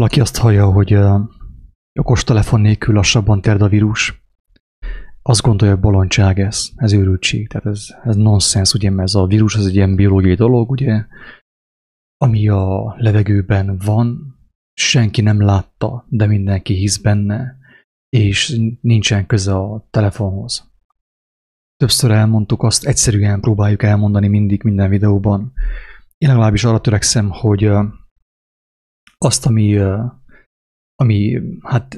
valaki azt hallja, hogy okostelefon nélkül lassabban terd a vírus, azt gondolja, hogy bolondság ez, ez őrültség, tehát ez, ez nonsens, ugye, mert ez a vírus az egy ilyen biológiai dolog, ugye, ami a levegőben van, senki nem látta, de mindenki hisz benne, és nincsen köze a telefonhoz. Többször elmondtuk azt, egyszerűen próbáljuk elmondani mindig minden videóban. Én legalábbis arra törekszem, hogy azt, ami, ami hát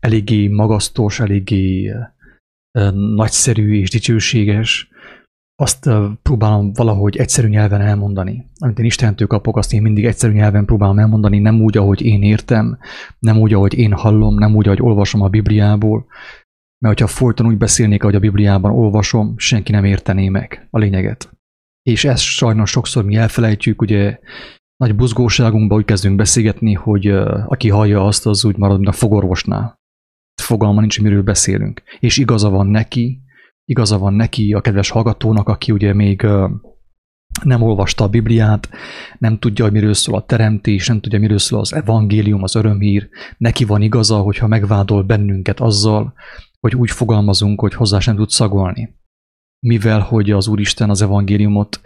eléggé magasztos, eléggé nagyszerű és dicsőséges, azt próbálom valahogy egyszerű nyelven elmondani. Amit én Istentől kapok, azt én mindig egyszerű nyelven próbálom elmondani, nem úgy, ahogy én értem, nem úgy, ahogy én hallom, nem úgy, ahogy olvasom a Bibliából, mert hogyha folyton úgy beszélnék, ahogy a Bibliában olvasom, senki nem értené meg a lényeget. És ezt sajnos sokszor mi elfelejtjük, ugye nagy buzgóságunkban úgy kezdünk beszélgetni, hogy aki hallja azt, az úgy marad, mint a fogorvosnál. Fogalma nincs, miről beszélünk. És igaza van neki, igaza van neki, a kedves hallgatónak, aki ugye még nem olvasta a Bibliát, nem tudja, hogy miről szól a teremtés, nem tudja, miről szól az evangélium, az örömhír. Neki van igaza, hogyha megvádol bennünket azzal, hogy úgy fogalmazunk, hogy hozzá sem tud szagolni. Mivel, hogy az Úristen az evangéliumot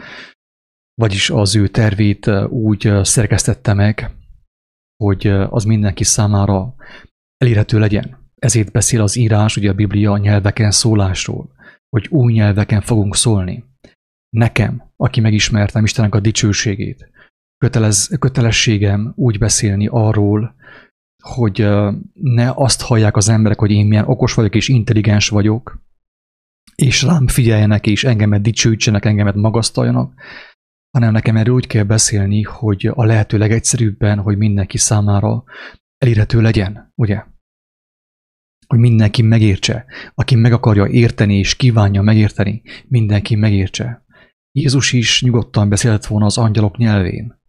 vagyis az ő tervét úgy szerkesztette meg, hogy az mindenki számára elérhető legyen. Ezért beszél az írás, ugye a Biblia a nyelveken szólásról, hogy új nyelveken fogunk szólni. Nekem, aki megismertem Istennek a dicsőségét, kötelez, kötelességem úgy beszélni arról, hogy ne azt hallják az emberek, hogy én milyen okos vagyok és intelligens vagyok, és rám figyeljenek és engemet dicsőítsenek, engemet magasztaljanak, hanem nekem erről úgy kell beszélni, hogy a lehető legegyszerűbben, hogy mindenki számára elérhető legyen, ugye? Hogy mindenki megértse. Aki meg akarja érteni és kívánja megérteni, mindenki megértse. Jézus is nyugodtan beszélt volna az angyalok nyelvén.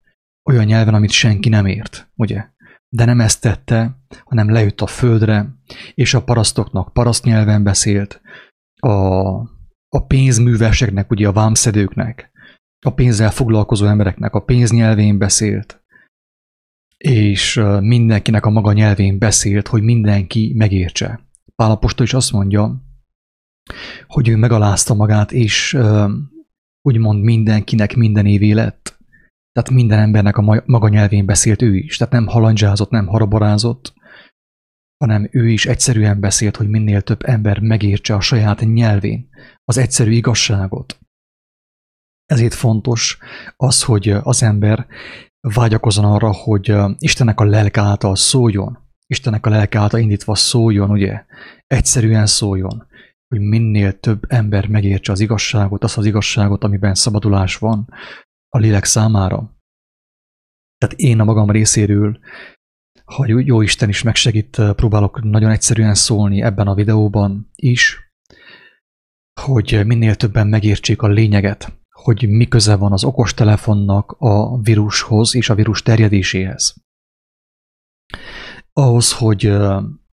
Olyan nyelven, amit senki nem ért, ugye? De nem ezt tette, hanem lejött a földre, és a parasztoknak paraszt nyelven beszélt, a, a pénzműveseknek, ugye a vámszedőknek, a pénzzel foglalkozó embereknek a pénznyelvén beszélt, és mindenkinek a maga nyelvén beszélt, hogy mindenki megértse. Pálapostól is azt mondja, hogy ő megalázta magát, és úgymond mindenkinek minden évé lett. Tehát minden embernek a maga nyelvén beszélt ő is. Tehát nem halandzsázott, nem harabarázott, hanem ő is egyszerűen beszélt, hogy minél több ember megértse a saját nyelvén az egyszerű igazságot. Ezért fontos az, hogy az ember vágyakozon arra, hogy Istennek a lelke által szóljon, Istennek a lelke által indítva szóljon, ugye, egyszerűen szóljon, hogy minél több ember megértse az igazságot, azt az igazságot, amiben szabadulás van a lélek számára. Tehát én a magam részéről, ha jó Isten is megsegít, próbálok nagyon egyszerűen szólni ebben a videóban is, hogy minél többen megértsék a lényeget, hogy mi köze van az okostelefonnak a vírushoz és a vírus terjedéséhez. Ahhoz, hogy,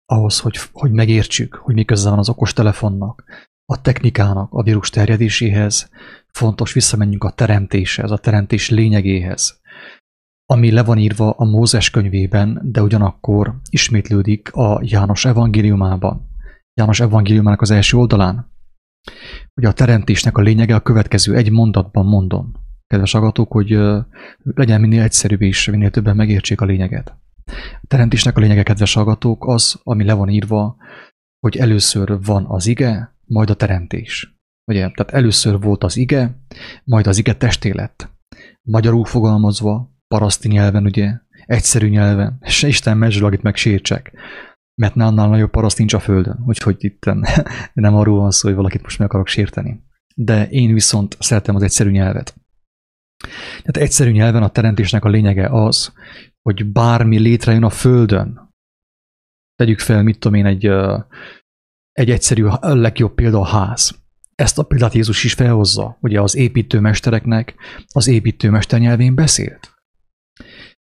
ahhoz, hogy, hogy megértsük, hogy mi köze van az okostelefonnak, a technikának a vírus terjedéséhez, fontos visszamenjünk a teremtéshez, a teremtés lényegéhez, ami le van írva a Mózes könyvében, de ugyanakkor ismétlődik a János evangéliumában. János evangéliumának az első oldalán, hogy a teremtésnek a lényege a következő egy mondatban mondom. Kedves agatók, hogy legyen minél egyszerűbb és minél többen megértsék a lényeget. A teremtésnek a lényege, kedves agatók, az, ami le van írva, hogy először van az ige, majd a teremtés. Ugye? Tehát először volt az ige, majd az ige testé lett. Magyarul fogalmazva, paraszti nyelven, ugye, egyszerű nyelven, se Isten mezsülagit meg sértsek mert annál nagyobb paraszt nincs a földön, úgyhogy itt nem arról van szó, hogy valakit most meg akarok sérteni. De én viszont szeretem az egyszerű nyelvet. Tehát egyszerű nyelven a teremtésnek a lényege az, hogy bármi létrejön a földön. Tegyük fel, mit tudom én, egy, egy egyszerű, legjobb példa a ház. Ezt a példát Jézus is felhozza, ugye az építőmestereknek az építőmester nyelvén beszélt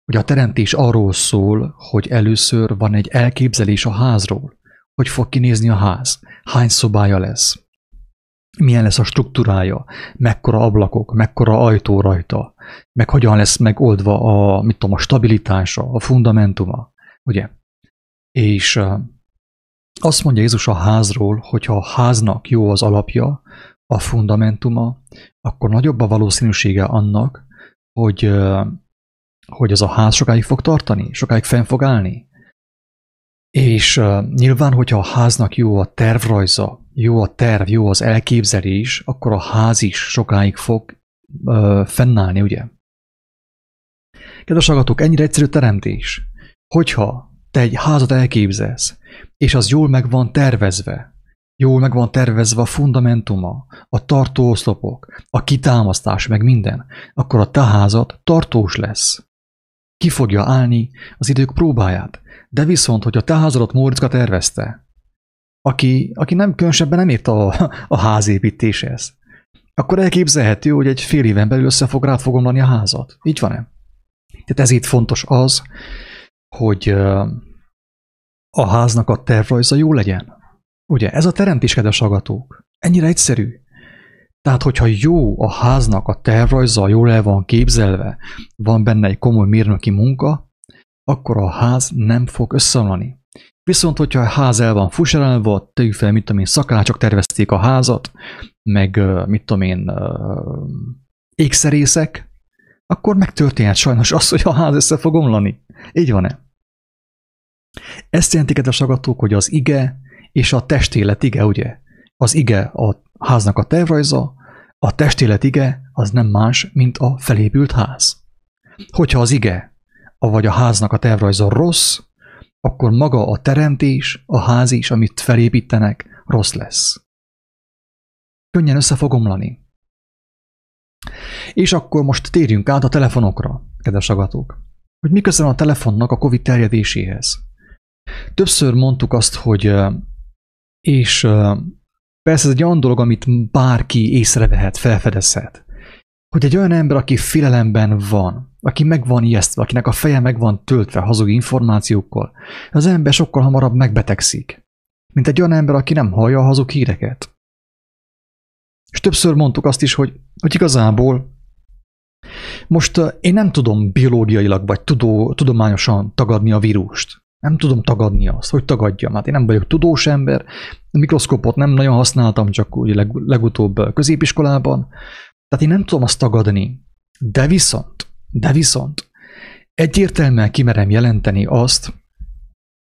hogy a teremtés arról szól, hogy először van egy elképzelés a házról, hogy fog kinézni a ház, hány szobája lesz, milyen lesz a struktúrája, mekkora ablakok, mekkora ajtó rajta, meg hogyan lesz megoldva a, mit tudom, a stabilitása, a fundamentuma, ugye? És azt mondja Jézus a házról, hogyha a háznak jó az alapja, a fundamentuma, akkor nagyobb a valószínűsége annak, hogy, hogy az a ház sokáig fog tartani, sokáig fenn fog állni. És nyilván, hogyha a háznak jó a tervrajza, jó a terv, jó az elképzelés, akkor a ház is sokáig fog fennállni, ugye? Kedves agatok, ennyire egyszerű teremtés. Hogyha te egy házat elképzelsz, és az jól meg van tervezve, jól meg van tervezve a fundamentuma, a tartóoszlopok, a kitámasztás, meg minden, akkor a te házad tartós lesz. Ki fogja állni az idők próbáját. De viszont, hogy a te házadat Móriczka tervezte, aki, aki nem különösebben nem ért a, a házépítéshez, akkor elképzelhető, hogy egy fél éven belül össze fog rád fogomlani a házat. Így van-e? Tehát ezért fontos az, hogy a háznak a tervrajza jó legyen. Ugye, ez a teremtés, kedves agatók. Ennyire egyszerű. Tehát, hogyha jó a háznak a tervrajza, jól el van képzelve, van benne egy komoly mérnöki munka, akkor a ház nem fog összeomlani. Viszont, hogyha a ház el van fuserálva, tegyük fel, mit tudom én, szakácsok tervezték a házat, meg mit tudom én, ékszerészek, akkor megtörténhet sajnos az, hogy a ház össze fog omlani. Így van-e? Ezt jelenti, kedves agatók, hogy az ige és a testélet ige, ugye? Az ige a háznak a tervrajza, a testélet ige az nem más, mint a felépült ház. Hogyha az ige, vagy a háznak a tervrajza rossz, akkor maga a teremtés, a ház is, amit felépítenek, rossz lesz. Könnyen össze fog omlani. És akkor most térjünk át a telefonokra, kedves agatók. Hogy mi a telefonnak a COVID terjedéséhez. Többször mondtuk azt, hogy és persze ez egy olyan dolog, amit bárki észrevehet, felfedezhet, hogy egy olyan ember, aki félelemben van, aki meg van ijesztve, akinek a feje meg van töltve hazug információkkal, az ember sokkal hamarabb megbetegszik, mint egy olyan ember, aki nem hallja a hazug híreket. És többször mondtuk azt is, hogy, hogy igazából most én nem tudom biológiailag vagy tudó, tudományosan tagadni a vírust. Nem tudom tagadni azt, hogy tagadjam. Hát én nem vagyok tudós ember, a mikroszkopot nem nagyon használtam, csak úgy leg, legutóbb középiskolában. Tehát én nem tudom azt tagadni. De viszont, de viszont egyértelműen kimerem jelenteni azt,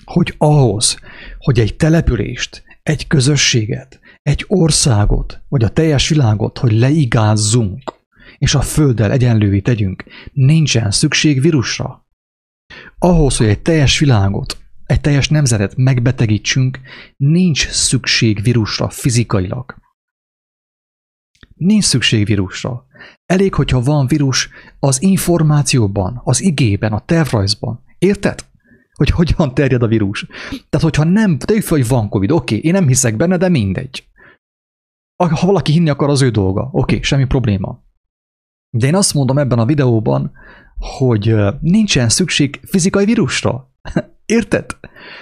hogy ahhoz, hogy egy települést, egy közösséget, egy országot, vagy a teljes világot, hogy leigázzunk, és a Földdel egyenlővé tegyünk, nincsen szükség vírusra. Ahhoz, hogy egy teljes világot, egy teljes nemzetet megbetegítsünk, nincs szükség vírusra fizikailag. Nincs szükség vírusra. Elég, hogyha van vírus az információban, az igében, a tervrajzban. Érted? Hogy hogyan terjed a vírus. Tehát, hogyha nem, tegyük fel, hogy van Covid, oké, okay, én nem hiszek benne, de mindegy. Ha valaki hinni akar, az ő dolga. Oké, okay, semmi probléma. De én azt mondom ebben a videóban, hogy nincsen szükség fizikai vírusra. Érted?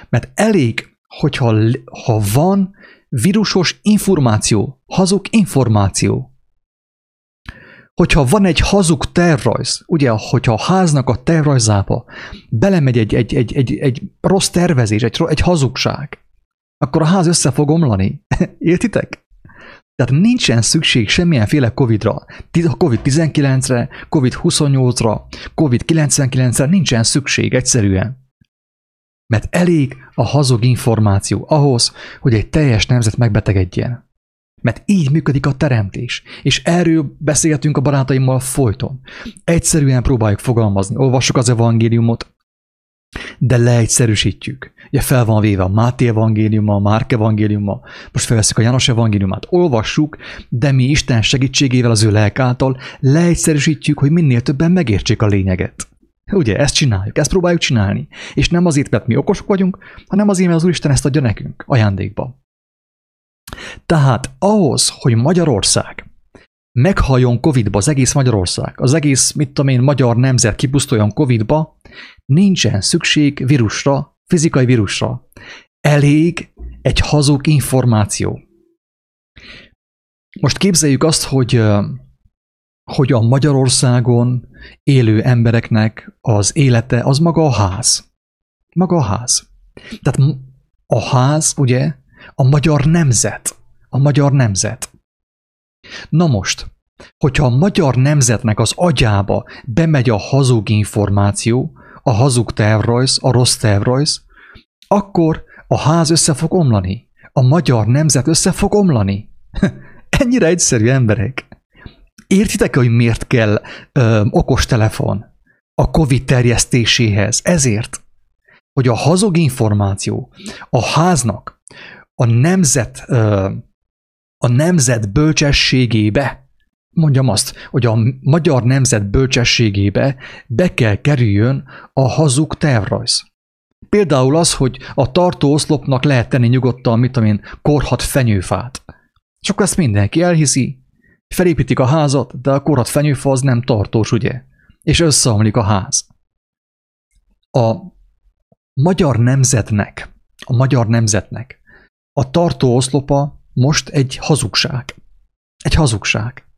Mert elég, hogyha ha van vírusos információ, hazug információ. Hogyha van egy hazug tervrajz, ugye, hogyha a háznak a tervrajzába belemegy egy, egy, egy, egy, egy rossz tervezés, egy, egy hazugság, akkor a ház össze fog omlani. Értitek? Tehát nincsen szükség semmilyenféle COVID-ra. COVID-19-re, COVID-28-ra, COVID-99-re nincsen szükség egyszerűen. Mert elég a hazug információ ahhoz, hogy egy teljes nemzet megbetegedjen. Mert így működik a teremtés. És erről beszélgetünk a barátaimmal folyton. Egyszerűen próbáljuk fogalmazni. Olvassuk az evangéliumot, de leegyszerűsítjük. Ugye fel van véve a Máté evangéliuma, a Márk evangéliuma, most felveszük a János evangéliumát, olvassuk, de mi Isten segítségével az ő lelk által leegyszerűsítjük, hogy minél többen megértsék a lényeget. Ugye, ezt csináljuk, ezt próbáljuk csinálni. És nem azért, mert mi okosok vagyunk, hanem azért, mert az Úristen ezt adja nekünk ajándékba. Tehát ahhoz, hogy Magyarország meghalljon Covid-ba az egész Magyarország, az egész, mit tudom én, magyar nemzet kipusztuljon Covid-ba, nincsen szükség vírusra, fizikai vírusra. Elég egy hazug információ. Most képzeljük azt, hogy, hogy a Magyarországon élő embereknek az élete az maga a ház. Maga a ház. Tehát a ház, ugye, a magyar nemzet. A magyar nemzet. Na most, hogyha a magyar nemzetnek az agyába bemegy a hazug információ, a hazug tervrajz, a rossz tervrajz, akkor a ház össze fog omlani. A magyar nemzet össze fog omlani. Ennyire egyszerű emberek. Értitek, hogy miért kell ö, okostelefon a COVID terjesztéséhez? Ezért, hogy a hazug információ a háznak a nemzet, ö, a nemzet bölcsességébe, mondjam azt, hogy a magyar nemzet bölcsességébe be kell kerüljön a hazug tervrajz. Például az, hogy a tartóoszlopnak lehet tenni nyugodtan, mit én, korhat fenyőfát. És akkor ezt mindenki elhiszi, felépítik a házat, de a korhat fenyőfa az nem tartós, ugye? És összeomlik a ház. A magyar nemzetnek, a magyar nemzetnek a tartóoszlopa most egy hazugság. Egy hazugság.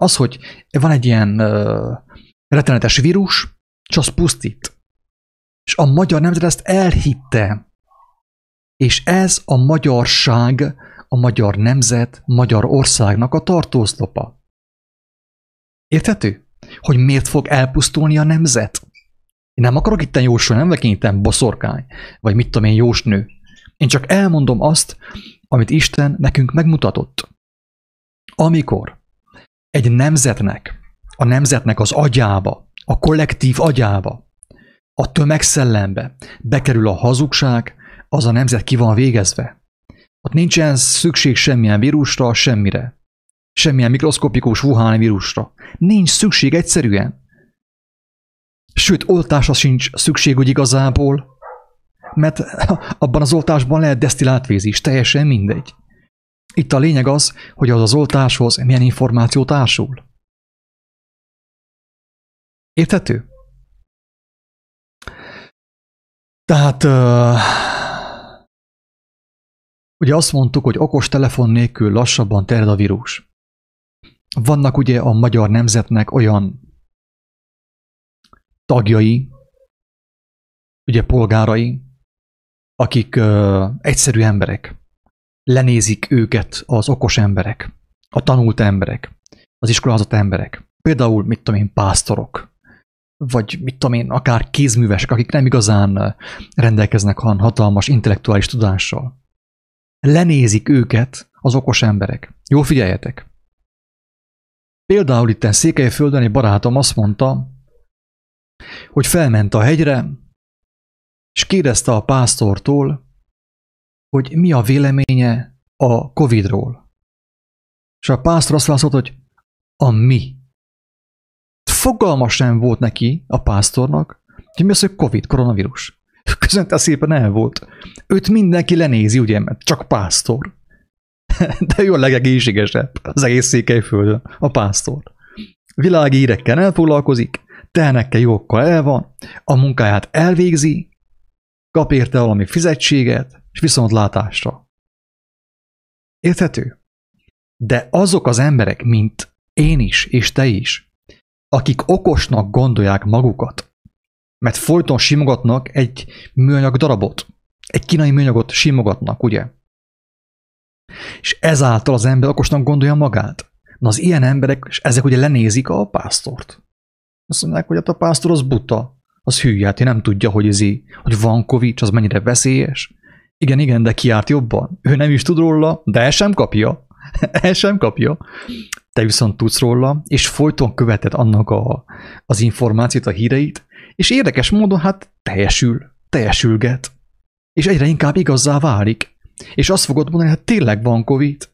Az, hogy van egy ilyen uh, rettenetes vírus, és az pusztít. És a magyar nemzet ezt elhitte. És ez a magyarság, a magyar nemzet, magyar országnak a tartózlopa. Érthető? Hogy miért fog elpusztulni a nemzet? Én nem akarok itt jósolni, nem itt boszorkány, vagy mit tudom én, jósnő. Én csak elmondom azt, amit Isten nekünk megmutatott. Amikor egy nemzetnek, a nemzetnek az agyába, a kollektív agyába a tömegszellembe bekerül a hazugság, az a nemzet ki van végezve. Ott nincsen szükség semmilyen vírusra, semmire. Semmilyen mikroszkopikus Wuhan vírusra. Nincs szükség egyszerűen. Sőt, oltásra sincs szükség úgy igazából, mert abban az oltásban lehet desztillátvíz is, teljesen mindegy. Itt a lényeg az, hogy az az oltáshoz milyen információ társul. Érthető? Tehát uh, ugye azt mondtuk, hogy okos telefon nélkül lassabban terjed a vírus. Vannak ugye a magyar nemzetnek olyan tagjai, ugye polgárai, akik uh, egyszerű emberek. Lenézik őket az okos emberek, a tanult emberek, az iskolázott emberek. Például, mit tudom én, pásztorok, vagy mit tudom én, akár kézművesek, akik nem igazán rendelkeznek olyan hatalmas intellektuális tudással. Lenézik őket az okos emberek. Jó figyeljetek! Például itt Székelyföldön egy barátom azt mondta, hogy felment a hegyre, és kérdezte a pásztortól, hogy mi a véleménye a Covid-ról. És a pásztor azt válaszolt, hogy a mi fogalma sem volt neki, a pásztornak, hogy mi az, hogy Covid, koronavírus. Köszönte szépen el volt. Őt mindenki lenézi, ugye, mert csak pásztor. De ő a legegészségesebb az egész székelyföldön, a pásztor. Világi hírekkel elfoglalkozik, tehenekkel jókkal el van, a munkáját elvégzi, kap érte valami fizetséget, és viszont látásra. Érthető? De azok az emberek, mint én is, és te is, akik okosnak gondolják magukat, mert folyton simogatnak egy műanyag darabot, egy kínai műanyagot simogatnak, ugye? És ezáltal az ember okosnak gondolja magát. Na az ilyen emberek, és ezek ugye lenézik a pásztort. Azt mondják, hogy hát a pásztor az buta, az hülye, hát nem tudja, hogy, így, hogy van Covid, az mennyire veszélyes. Igen, igen, de kiárt jobban. Ő nem is tud róla, de el sem kapja. el sem kapja te viszont tudsz róla, és folyton követed annak a, az információt, a híreit, és érdekes módon hát teljesül, teljesülget. És egyre inkább igazzá válik. És azt fogod mondani, hát tényleg van Covid.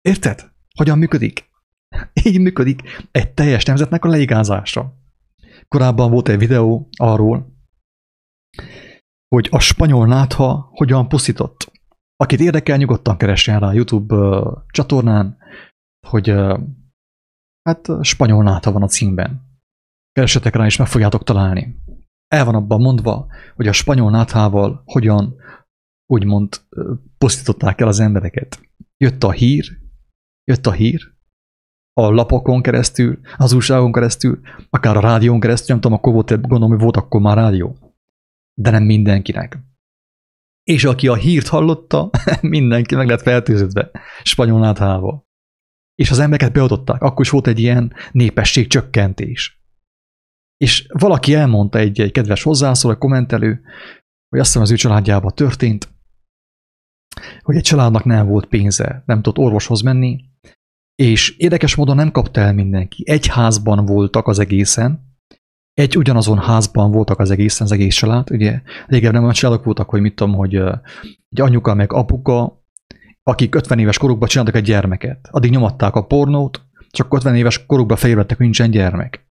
Érted? Hogyan működik? Így működik egy teljes nemzetnek a leigázása. Korábban volt egy videó arról, hogy a spanyol nátha hogyan pusztított. Akit érdekel, nyugodtan keressen rá a YouTube csatornán, hogy hát spanyol náta van a címben. Keresetek rá, és meg fogjátok találni. El van abban mondva, hogy a spanyol náthával hogyan úgymond pusztították el az embereket. Jött a hír, jött a hír, a lapokon keresztül, az újságon keresztül, akár a rádión keresztül, nem tudom, akkor volt, gondolom, hogy volt akkor már rádió. De nem mindenkinek. És aki a hírt hallotta, mindenki meg lett fertőződve spanyol náthával. És az embereket beadották, akkor is volt egy ilyen népesség csökkentés. És valaki elmondta egy, egy kedves hozzászól, egy kommentelő, hogy azt hiszem az ő családjában történt, hogy egy családnak nem volt pénze, nem tudott orvoshoz menni, és érdekes módon nem kapta el mindenki. Egy házban voltak az egészen, egy ugyanazon házban voltak az egészen, az egész család. Ugye régebben olyan családok voltak, hogy mit tudom, hogy egy anyuka meg apuka, akik 50 éves korukban csináltak egy gyermeket. Addig nyomatták a pornót, csak 50 éves korukban fejlettek, hogy nincsen gyermek.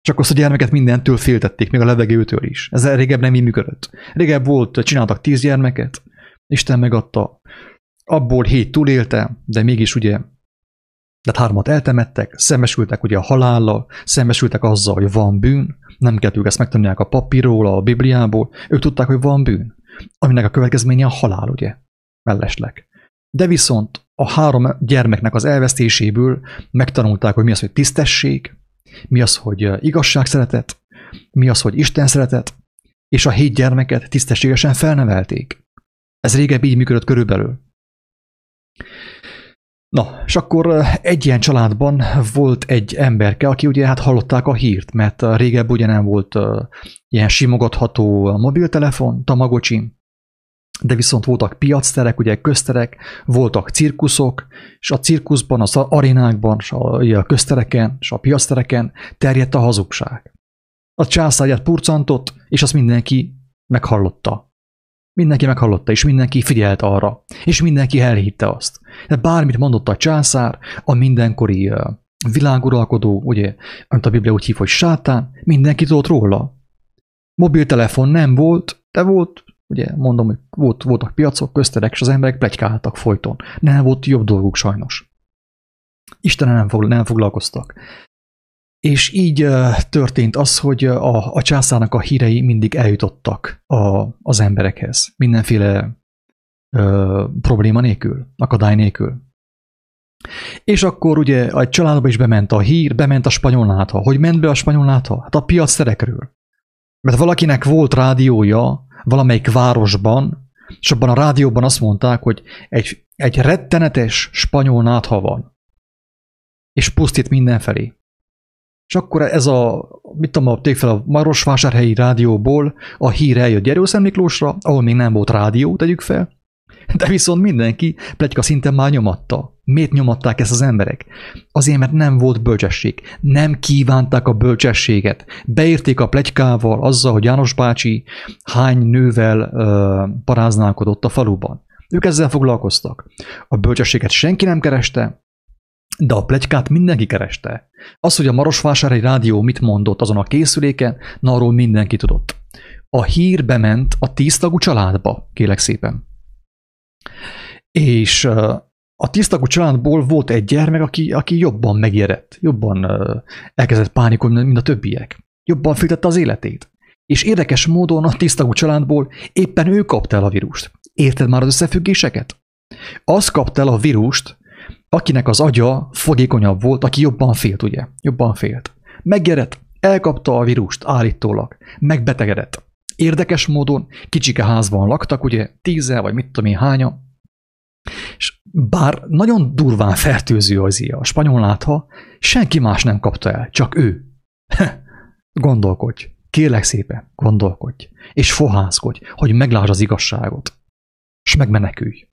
Csak azt a gyermeket mindentől féltették, még a levegőtől is. Ez régebb nem így működött. Régebb volt, csináltak tíz gyermeket, Isten megadta, abból hét túlélte, de mégis ugye de hármat eltemettek, szembesültek ugye a halállal, szembesültek azzal, hogy van bűn, nem kellett ők ezt megtanulják a papírról, a Bibliából, ők tudták, hogy van bűn, aminek a következménye a halál, ugye, mellesleg. De viszont a három gyermeknek az elvesztéséből megtanulták, hogy mi az, hogy tisztesség, mi az, hogy igazság szeretet, mi az, hogy Isten szeretet, és a hét gyermeket tisztességesen felnevelték. Ez régebb így működött körülbelül. Na, és akkor egy ilyen családban volt egy emberke, aki ugye hát hallották a hírt, mert régebb ugye nem volt ilyen simogatható mobiltelefon, tamagocsi, de viszont voltak piacterek, ugye közterek, voltak cirkuszok, és a cirkuszban, az arénákban, és a, a köztereken, és a piactereken terjedt a hazugság. A császárját purcantott, és azt mindenki meghallotta. Mindenki meghallotta, és mindenki figyelt arra, és mindenki elhitte azt. De bármit mondott a császár, a mindenkori világuralkodó, ugye, amit a Biblia úgy hív, hogy sátán, mindenki tudott róla. Mobiltelefon nem volt, de volt, ugye mondom, hogy volt, voltak piacok, közterek, és az emberek plegykáltak folyton. Nem volt jobb dolguk sajnos. Istenem nem, fog, nem foglalkoztak. És így történt az, hogy a, a császárnak a hírei mindig eljutottak a, az emberekhez. Mindenféle ö, probléma nélkül, akadály nélkül. És akkor ugye a családba is bement a hír, bement a spanyol nátha. Hogy ment be a spanyol nátha? Hát a piac szerekről. Mert valakinek volt rádiója valamelyik városban, és abban a rádióban azt mondták, hogy egy, egy rettenetes spanyol nátha van. És pusztít mindenfelé. És akkor ez a, mit tudom, a fel a Marosvásárhelyi rádióból a hír eljött Gyerőszem Miklósra, ahol még nem volt rádió, tegyük fel, de viszont mindenki plegyka szinten már nyomatta. Miért nyomatták ezt az emberek? Azért, mert nem volt bölcsesség. Nem kívánták a bölcsességet. Beérték a plegykával azzal, hogy János bácsi hány nővel ö, paráználkodott a faluban. Ők ezzel foglalkoztak. A bölcsességet senki nem kereste, de a plegykát mindenki kereste. Az, hogy a Marosvásári Rádió mit mondott azon a készüléken, na arról mindenki tudott. A hír bement a tíztagú családba, kélek szépen. És a tisztagú családból volt egy gyermek, aki, aki jobban megérett, jobban elkezdett pánikolni, mint a többiek. Jobban féltette az életét. És érdekes módon a tisztagú családból éppen ő kapta el a vírust. Érted már az összefüggéseket? Az kapta el a vírust, akinek az agya fogékonyabb volt, aki jobban félt, ugye? Jobban félt. Meggerett, elkapta a vírust állítólag, megbetegedett. Érdekes módon kicsike házban laktak, ugye tízzel, vagy mit tudom én hánya, és bár nagyon durván fertőző az ilyen, a spanyol látha, senki más nem kapta el, csak ő. gondolkodj, kérlek szépen, gondolkodj, és fohászkodj, hogy meglásd az igazságot, és megmenekülj.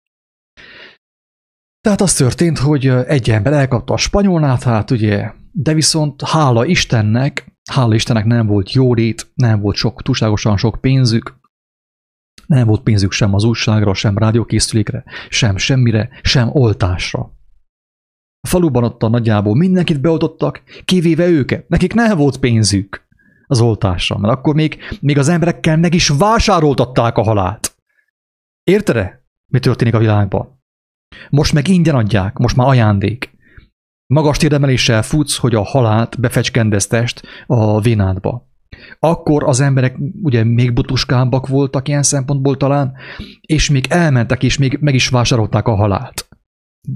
Tehát az történt, hogy egy ember elkapta a spanyol náthát, ugye, de viszont hála Istennek, hála Istennek nem volt jólét, nem volt sok, túlságosan sok pénzük, nem volt pénzük sem az újságra, sem rádiókészülékre, sem semmire, sem oltásra. A faluban ott a nagyjából mindenkit beoltottak, kivéve őket. Nekik nem volt pénzük az oltásra, mert akkor még, még az emberekkel meg is vásároltatták a halált. Érted-e, mi történik a világban? Most meg ingyen adják, most már ajándék. Magas térdemeléssel futsz, hogy a halált befecskendeztest a vénádba. Akkor az emberek ugye még butuskábbak voltak ilyen szempontból talán, és még elmentek, és még meg is vásárolták a halált.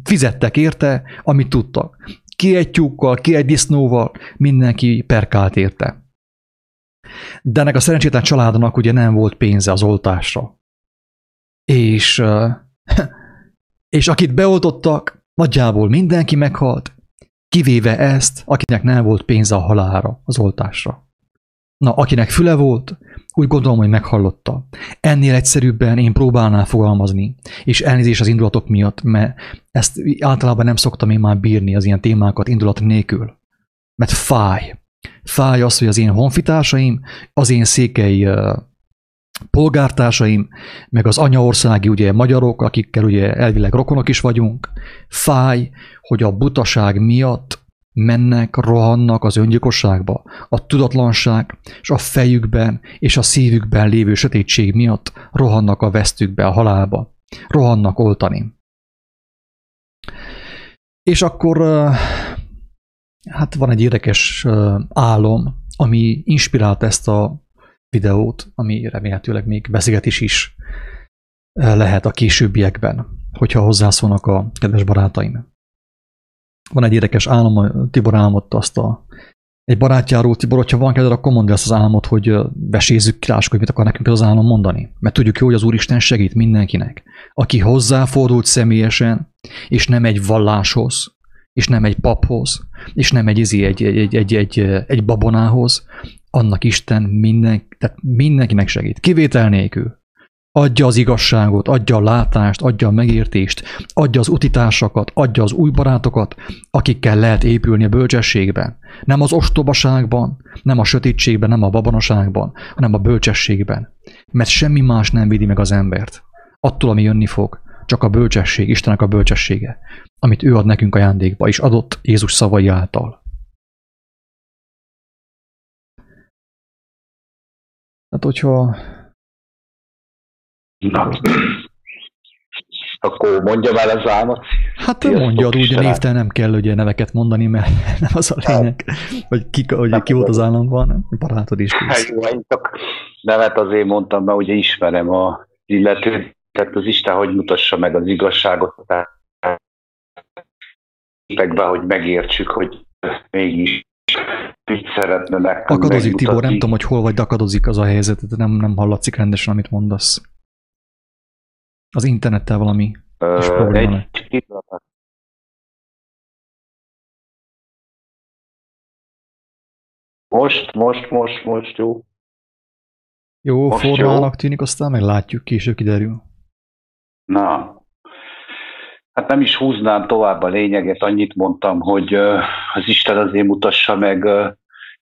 Fizettek érte, amit tudtak. Ki egy tyúkkal, ki egy disznóval, mindenki perkált érte. De ennek a szerencsétlen családnak ugye nem volt pénze az oltásra. És, és akit beoltottak, nagyjából mindenki meghalt, kivéve ezt, akinek nem volt pénze a halára, az oltásra. Na, akinek füle volt, úgy gondolom, hogy meghallotta. Ennél egyszerűbben én próbálnál fogalmazni, és elnézés az indulatok miatt, mert ezt általában nem szoktam én már bírni az ilyen témákat indulat nélkül. Mert fáj. Fáj az, hogy az én honfitársaim, az én székely polgártársaim, meg az anyaországi ugye magyarok, akikkel ugye elvileg rokonok is vagyunk, fáj, hogy a butaság miatt mennek, rohannak az öngyilkosságba, a tudatlanság és a fejükben és a szívükben lévő sötétség miatt rohannak a vesztükbe, a halálba, rohannak oltani. És akkor hát van egy érdekes álom, ami inspirált ezt a videót, ami remélhetőleg még beszélgetés is lehet a későbbiekben, hogyha hozzászólnak a kedves barátaim. Van egy érdekes álom, Tibor álmodta azt a egy barátjáról, Tibor, hogyha van kedved, akkor mondd ezt az álmot, hogy besézzük ki, hogy mit akar nekünk az álom mondani. Mert tudjuk jó, hogy az Úristen segít mindenkinek. Aki hozzáfordult személyesen, és nem egy valláshoz, és nem egy paphoz, és nem egy, izi, egy, egy, egy, egy, egy babonához, annak Isten minden, tehát mindenkinek segít. Kivétel nélkül. Adja az igazságot, adja a látást, adja a megértést, adja az utitársakat, adja az új barátokat, akikkel lehet épülni a bölcsességben. Nem az ostobaságban, nem a sötétségben, nem a babonaságban, hanem a bölcsességben. Mert semmi más nem védi meg az embert. Attól, ami jönni fog, csak a bölcsesség, Istenek a bölcsessége, amit ő ad nekünk ajándékba, és adott Jézus szavai által. Hát, hogyha Na, akkor mondja már az álmot. Hát Sziasztok, mondja, úgy névtel nem kell ugye neveket mondani, mert nem az a lényeg, hogy ki, hogy ki volt az államban, barátod is. Hát, jó, én csak nevet azért mondtam, mert ugye ismerem a illetőt, tehát az Isten hogy mutassa meg az igazságot, tehát hogy megértsük, hogy mégis mit szeretne nekünk Akadozik Tibor, nem tudom, hogy hol vagy, de akadozik az a helyzet, nem, nem hallatszik rendesen, amit mondasz. Az internettel valami Ö, is probléma egy Most, most, most, most jó. Jó, most formának jó. tűnik, aztán meg látjuk, később kiderül. Na, hát nem is húznám tovább a lényeget, annyit mondtam, hogy az Isten azért mutassa meg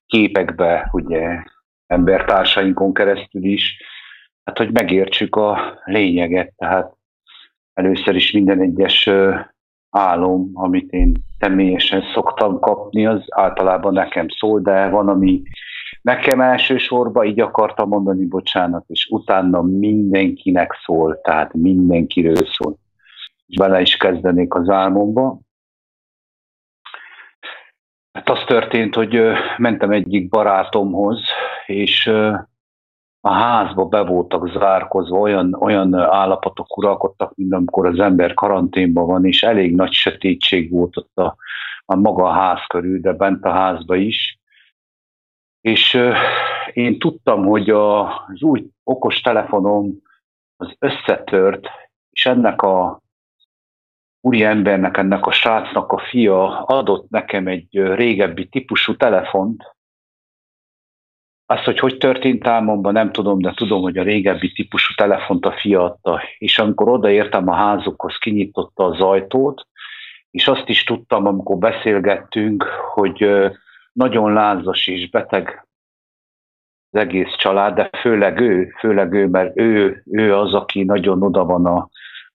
képekbe, ugye, embertársainkon keresztül is, hát hogy megértsük a lényeget, tehát először is minden egyes álom, amit én személyesen szoktam kapni, az általában nekem szól, de van, ami nekem elsősorban így akartam mondani, bocsánat, és utána mindenkinek szól, tehát mindenkiről szól. És bele is kezdenék az álmomba. Hát az történt, hogy mentem egyik barátomhoz, és a házba be voltak zárkozva, olyan, olyan állapotok uralkodtak, mint amikor az ember karanténban van, és elég nagy sötétség volt ott a, a maga a ház körül, de bent a házba is. És én tudtam, hogy a, az új okos telefonom az összetört, és ennek a úri embernek, ennek a srácnak a fia adott nekem egy régebbi típusú telefont, azt, hogy hogy történt álmomban, nem tudom, de tudom, hogy a régebbi típusú telefont a fia adta. És amikor odaértem a házukhoz, kinyitotta az ajtót, és azt is tudtam, amikor beszélgettünk, hogy nagyon lázas és beteg az egész család, de főleg ő, főleg ő, mert ő, ő az, aki nagyon oda van a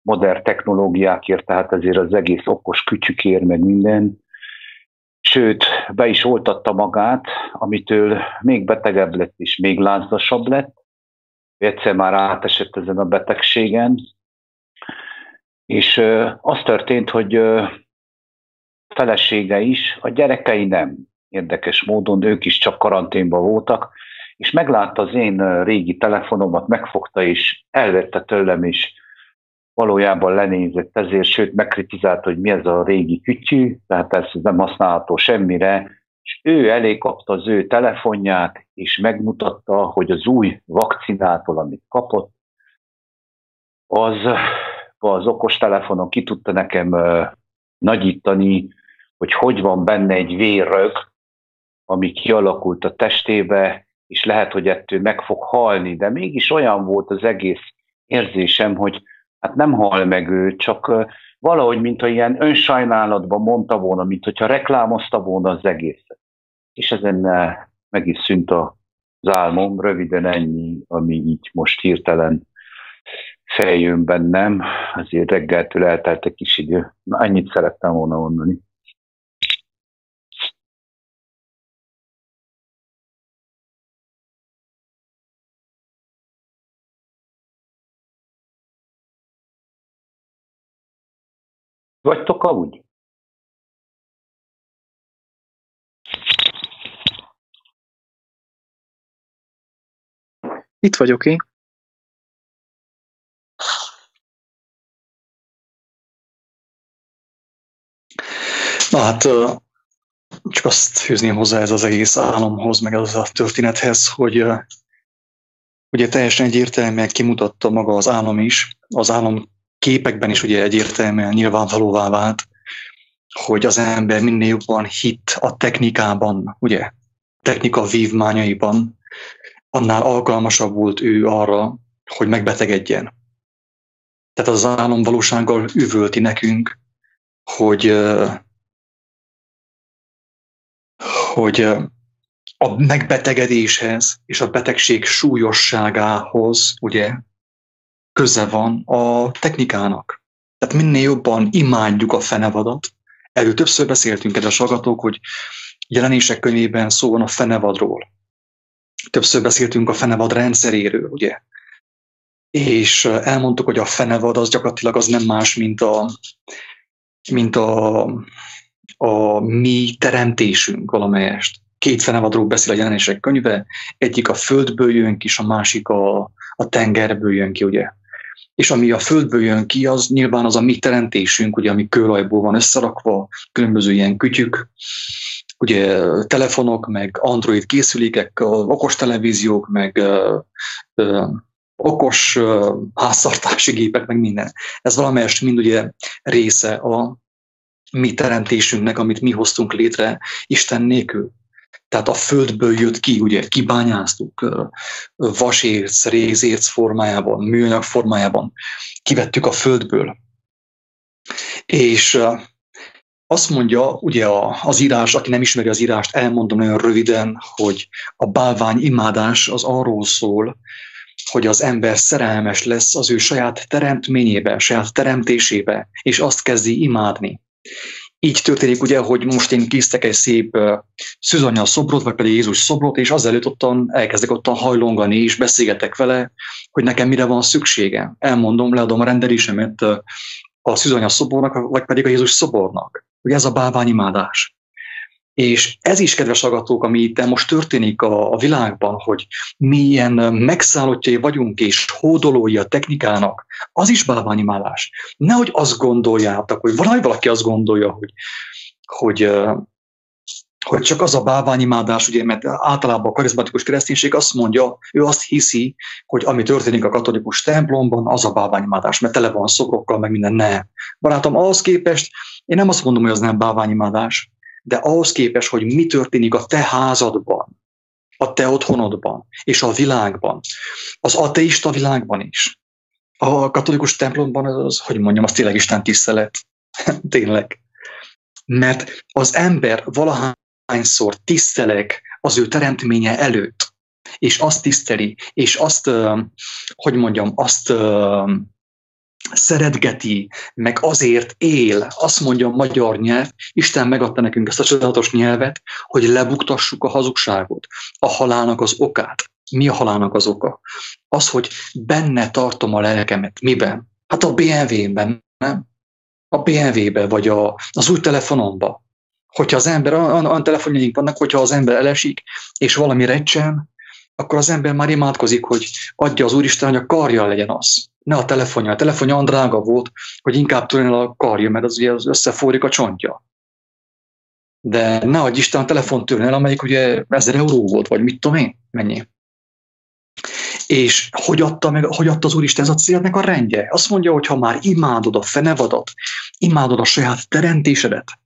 modern technológiákért, tehát ezért az egész okos kütyükér, meg minden, sőt, be is oltatta magát, amitől még betegebb lett és még lázasabb lett. Egyszer már átesett ezen a betegségen, és az történt, hogy felesége is, a gyerekei nem. Érdekes módon ők is csak karanténban voltak, és meglátta az én régi telefonomat, megfogta és elvette tőlem, és valójában lenézett ezért, sőt megkritizálta, hogy mi ez a régi kütyű, tehát ez nem használható semmire, és ő elé kapta az ő telefonját, és megmutatta, hogy az új vakcinától, amit kapott, az az okos telefonon ki tudta nekem nagyítani, hogy hogy van benne egy vérrög, ami kialakult a testébe, és lehet, hogy ettől meg fog halni, de mégis olyan volt az egész érzésem, hogy hát nem hal meg ő, csak valahogy, mintha ilyen önsajnálatban mondta volna, mint hogyha reklámozta volna az egészet. És ezen meg is szűnt az álmom, röviden ennyi, ami így most hirtelen feljön bennem, azért reggeltől eltelt egy kis idő. Na, ennyit szerettem volna mondani. Vagytok úgy? Itt vagyok én. Na hát csak azt fűzném hozzá ez az egész álomhoz, meg az a történethez, hogy ugye teljesen egyértelműen kimutatta maga az álom is, az álom képekben is ugye egyértelműen nyilvánvalóvá vált, hogy az ember minél jobban hit a technikában, ugye, technika vívmányaiban, annál alkalmasabb volt ő arra, hogy megbetegedjen. Tehát az álom valósággal üvölti nekünk, hogy hogy a megbetegedéshez és a betegség súlyosságához ugye köze van a technikának. Tehát minél jobban imádjuk a fenevadat. Erről többször beszéltünk, kedves hallgatók, hogy jelenések könyvében szó van a fenevadról. Többször beszéltünk a fenevad rendszeréről, ugye? És elmondtuk, hogy a fenevad az gyakorlatilag az nem más, mint a, mint a a mi teremtésünk valamelyest. Két fenevadról beszél a jelenések könyve, egyik a földből jön ki, és a másik a, a tengerből jön ki, ugye. És ami a földből jön ki, az nyilván az a mi teremtésünk, ugye, ami kőolajból van összerakva, különböző ilyen kütyük, ugye telefonok, meg Android készülékek, okos televíziók, meg ö, ö, okos ö, háztartási gépek, meg minden. Ez valamelyest mind ugye része a, mi teremtésünknek, amit mi hoztunk létre Isten nélkül. Tehát a földből jött ki, ugye kibányáztuk vasérc, rézérc formájában, műanyag formájában, kivettük a földből. És azt mondja, ugye az írás, aki nem ismeri az írást, elmondom nagyon röviden, hogy a bálvány imádás az arról szól, hogy az ember szerelmes lesz az ő saját teremtményébe, saját teremtésébe, és azt kezdi imádni. Így történik ugye, hogy most én késztek egy szép uh, szűzanya szobrot, vagy pedig Jézus szobrot, és azelőtt ottan elkezdek ottan hajlongani, és beszélgetek vele, hogy nekem mire van szüksége. Elmondom, leadom a rendelésemet uh, a szűzanya szobornak, vagy pedig a Jézus szobornak. Ugye ez a bálványimádás. És ez is, kedves agatók, ami itt most történik a, a világban, hogy milyen megszállottjai vagyunk és hódolói a technikának, az is bálványimádás. Nehogy azt gondoljátok, hogy valahogy valaki azt gondolja, hogy, hogy, hogy csak az a bálványimádás, ugye, mert általában a karizmatikus kereszténység azt mondja, ő azt hiszi, hogy ami történik a katolikus templomban, az a bálványimádás, mert tele van szobrokkal, meg minden. Ne. Barátom, ahhoz képest én nem azt mondom, hogy az nem bálványimádás de ahhoz képest, hogy mi történik a te házadban, a te otthonodban és a világban, az ateista világban is. A katolikus templomban az, az hogy mondjam, az tényleg Isten tisztelet. tényleg. Mert az ember valahányszor tisztelek az ő teremtménye előtt, és azt tiszteli, és azt, hogy mondjam, azt szeretgeti, meg azért él, azt mondja a magyar nyelv, Isten megadta nekünk ezt a csodálatos nyelvet, hogy lebuktassuk a hazugságot, a halálnak az okát. Mi a halálnak az oka? Az, hogy benne tartom a lelkemet. Miben? Hát a BMW-ben, nem? A BMW-be, vagy a, az új telefonomba. Hogyha az ember, olyan, olyan telefonjaink vannak, hogyha az ember elesik, és valami recsen, akkor az ember már imádkozik, hogy adja az Úristen, hogy a karja legyen az. Ne a telefonja. A telefonja olyan drága volt, hogy inkább tudjon a karja, mert az ugye az összeforrik a csontja. De ne adj Isten a telefon tőle, amelyik ugye 1000 euró volt, vagy mit tudom én, mennyi. És hogy adta, meg, hogy adta az Úristen ez a célnek a rendje? Azt mondja, hogy ha már imádod a fenevadat, imádod a saját teremtésedet,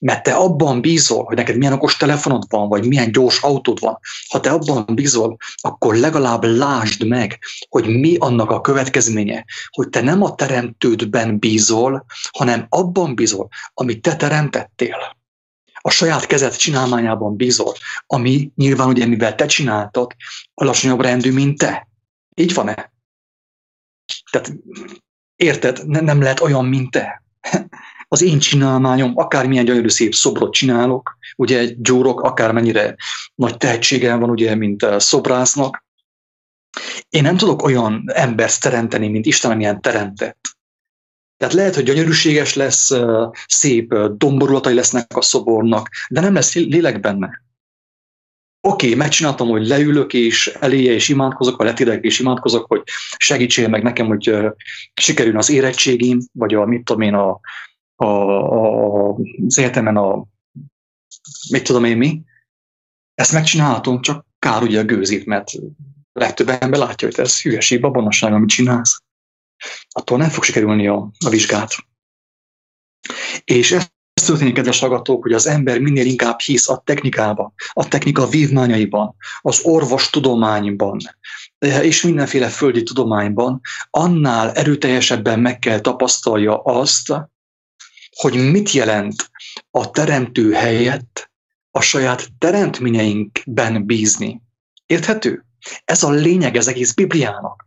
mert te abban bízol, hogy neked milyen okos telefonod van, vagy milyen gyors autód van, ha te abban bízol, akkor legalább lásd meg, hogy mi annak a következménye, hogy te nem a teremtődben bízol, hanem abban bízol, amit te teremtettél. A saját kezed csinálmányában bízol, ami nyilván ugye, mivel te csináltad, alacsonyabb rendű, mint te. Így van-e? Tehát érted, nem lehet olyan, mint te az én csinálmányom, akármilyen gyönyörű szép szobrot csinálok, ugye egy gyúrok akármennyire nagy tehetségem van, ugye, mint szobrásznak, én nem tudok olyan embert teremteni, mint Isten, amilyen teremtett. Tehát lehet, hogy gyönyörűséges lesz, szép domborulatai lesznek a szobornak, de nem lesz lélek benne. Oké, okay, megcsináltam, hogy leülök és eléje és imádkozok, vagy letérek és imádkozok, hogy segítsél meg nekem, hogy sikerüljön az érettségim, vagy a, mit tudom én, a, a, a, az egyetemen a mit tudom én mi, ezt megcsinálhatom, csak kár ugye a gőzít, mert legtöbb ember látja, hogy ez hülyeség, babonosság, amit csinálsz. Attól nem fog sikerülni a, a vizsgát. És ez történik, kedves hallgatók, hogy az ember minél inkább hisz a technikába, a technika vívmányaiban, az orvos tudományban, és mindenféle földi tudományban, annál erőteljesebben meg kell tapasztalja azt, hogy mit jelent a teremtő helyett a saját teremtményeinkben bízni. Érthető? Ez a lényeg az egész Bibliának.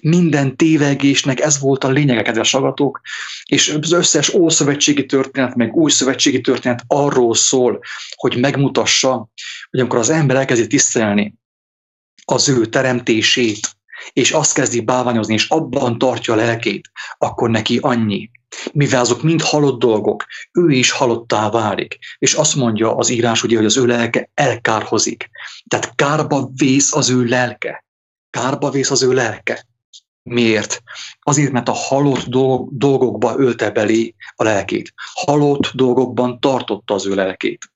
Minden tévegésnek ez volt a lényege, kedves agatók, és az összes ószövetségi történet, meg új szövetségi történet arról szól, hogy megmutassa, hogy amikor az ember elkezdi tisztelni az ő teremtését, és azt kezdi báványozni, és abban tartja a lelkét, akkor neki annyi, mivel azok mind halott dolgok, ő is halottá válik. És azt mondja az írás, ugye, hogy az ő lelke elkárhozik. Tehát kárba vész az ő lelke. Kárba vész az ő lelke. Miért? Azért, mert a halott dolgokba ölte belé a lelkét. Halott dolgokban tartotta az ő lelkét.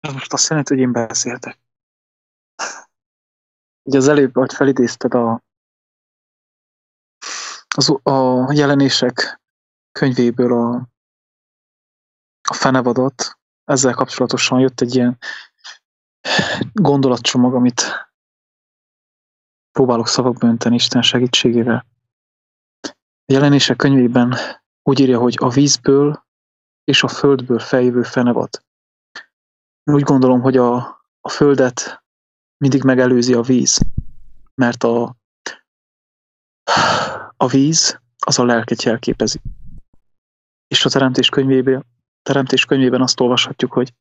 Ez most azt jelenti, hogy én beszéltek. Ugye az előbb, hogy felidézted a, az, a jelenések könyvéből a, a fenevadot, ezzel kapcsolatosan jött egy ilyen gondolatcsomag, amit próbálok szavakba önteni Isten segítségével. A jelenések könyvében úgy írja, hogy a vízből és a földből feljövő fenevad. Úgy gondolom, hogy a, a Földet mindig megelőzi a víz, mert a, a víz az a lelket jelképezi. És a Teremtés könyvében, Teremtés könyvében azt olvashatjuk, hogy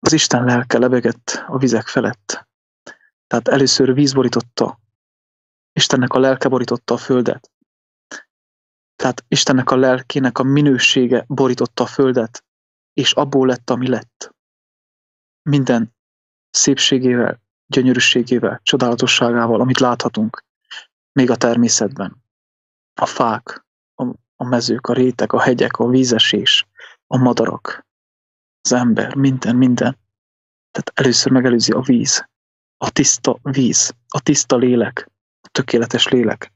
az Isten lelke lebegett a vizek felett. Tehát először víz borította, Istennek a lelke borította a földet. Tehát Istennek a lelkének a minősége borította a földet, és abból lett, ami lett minden szépségével, gyönyörűségével, csodálatosságával, amit láthatunk, még a természetben. A fák, a, mezők, a rétek, a hegyek, a vízesés, a madarak, az ember, minden, minden. Tehát először megelőzi a víz, a tiszta víz, a tiszta lélek, a tökéletes lélek.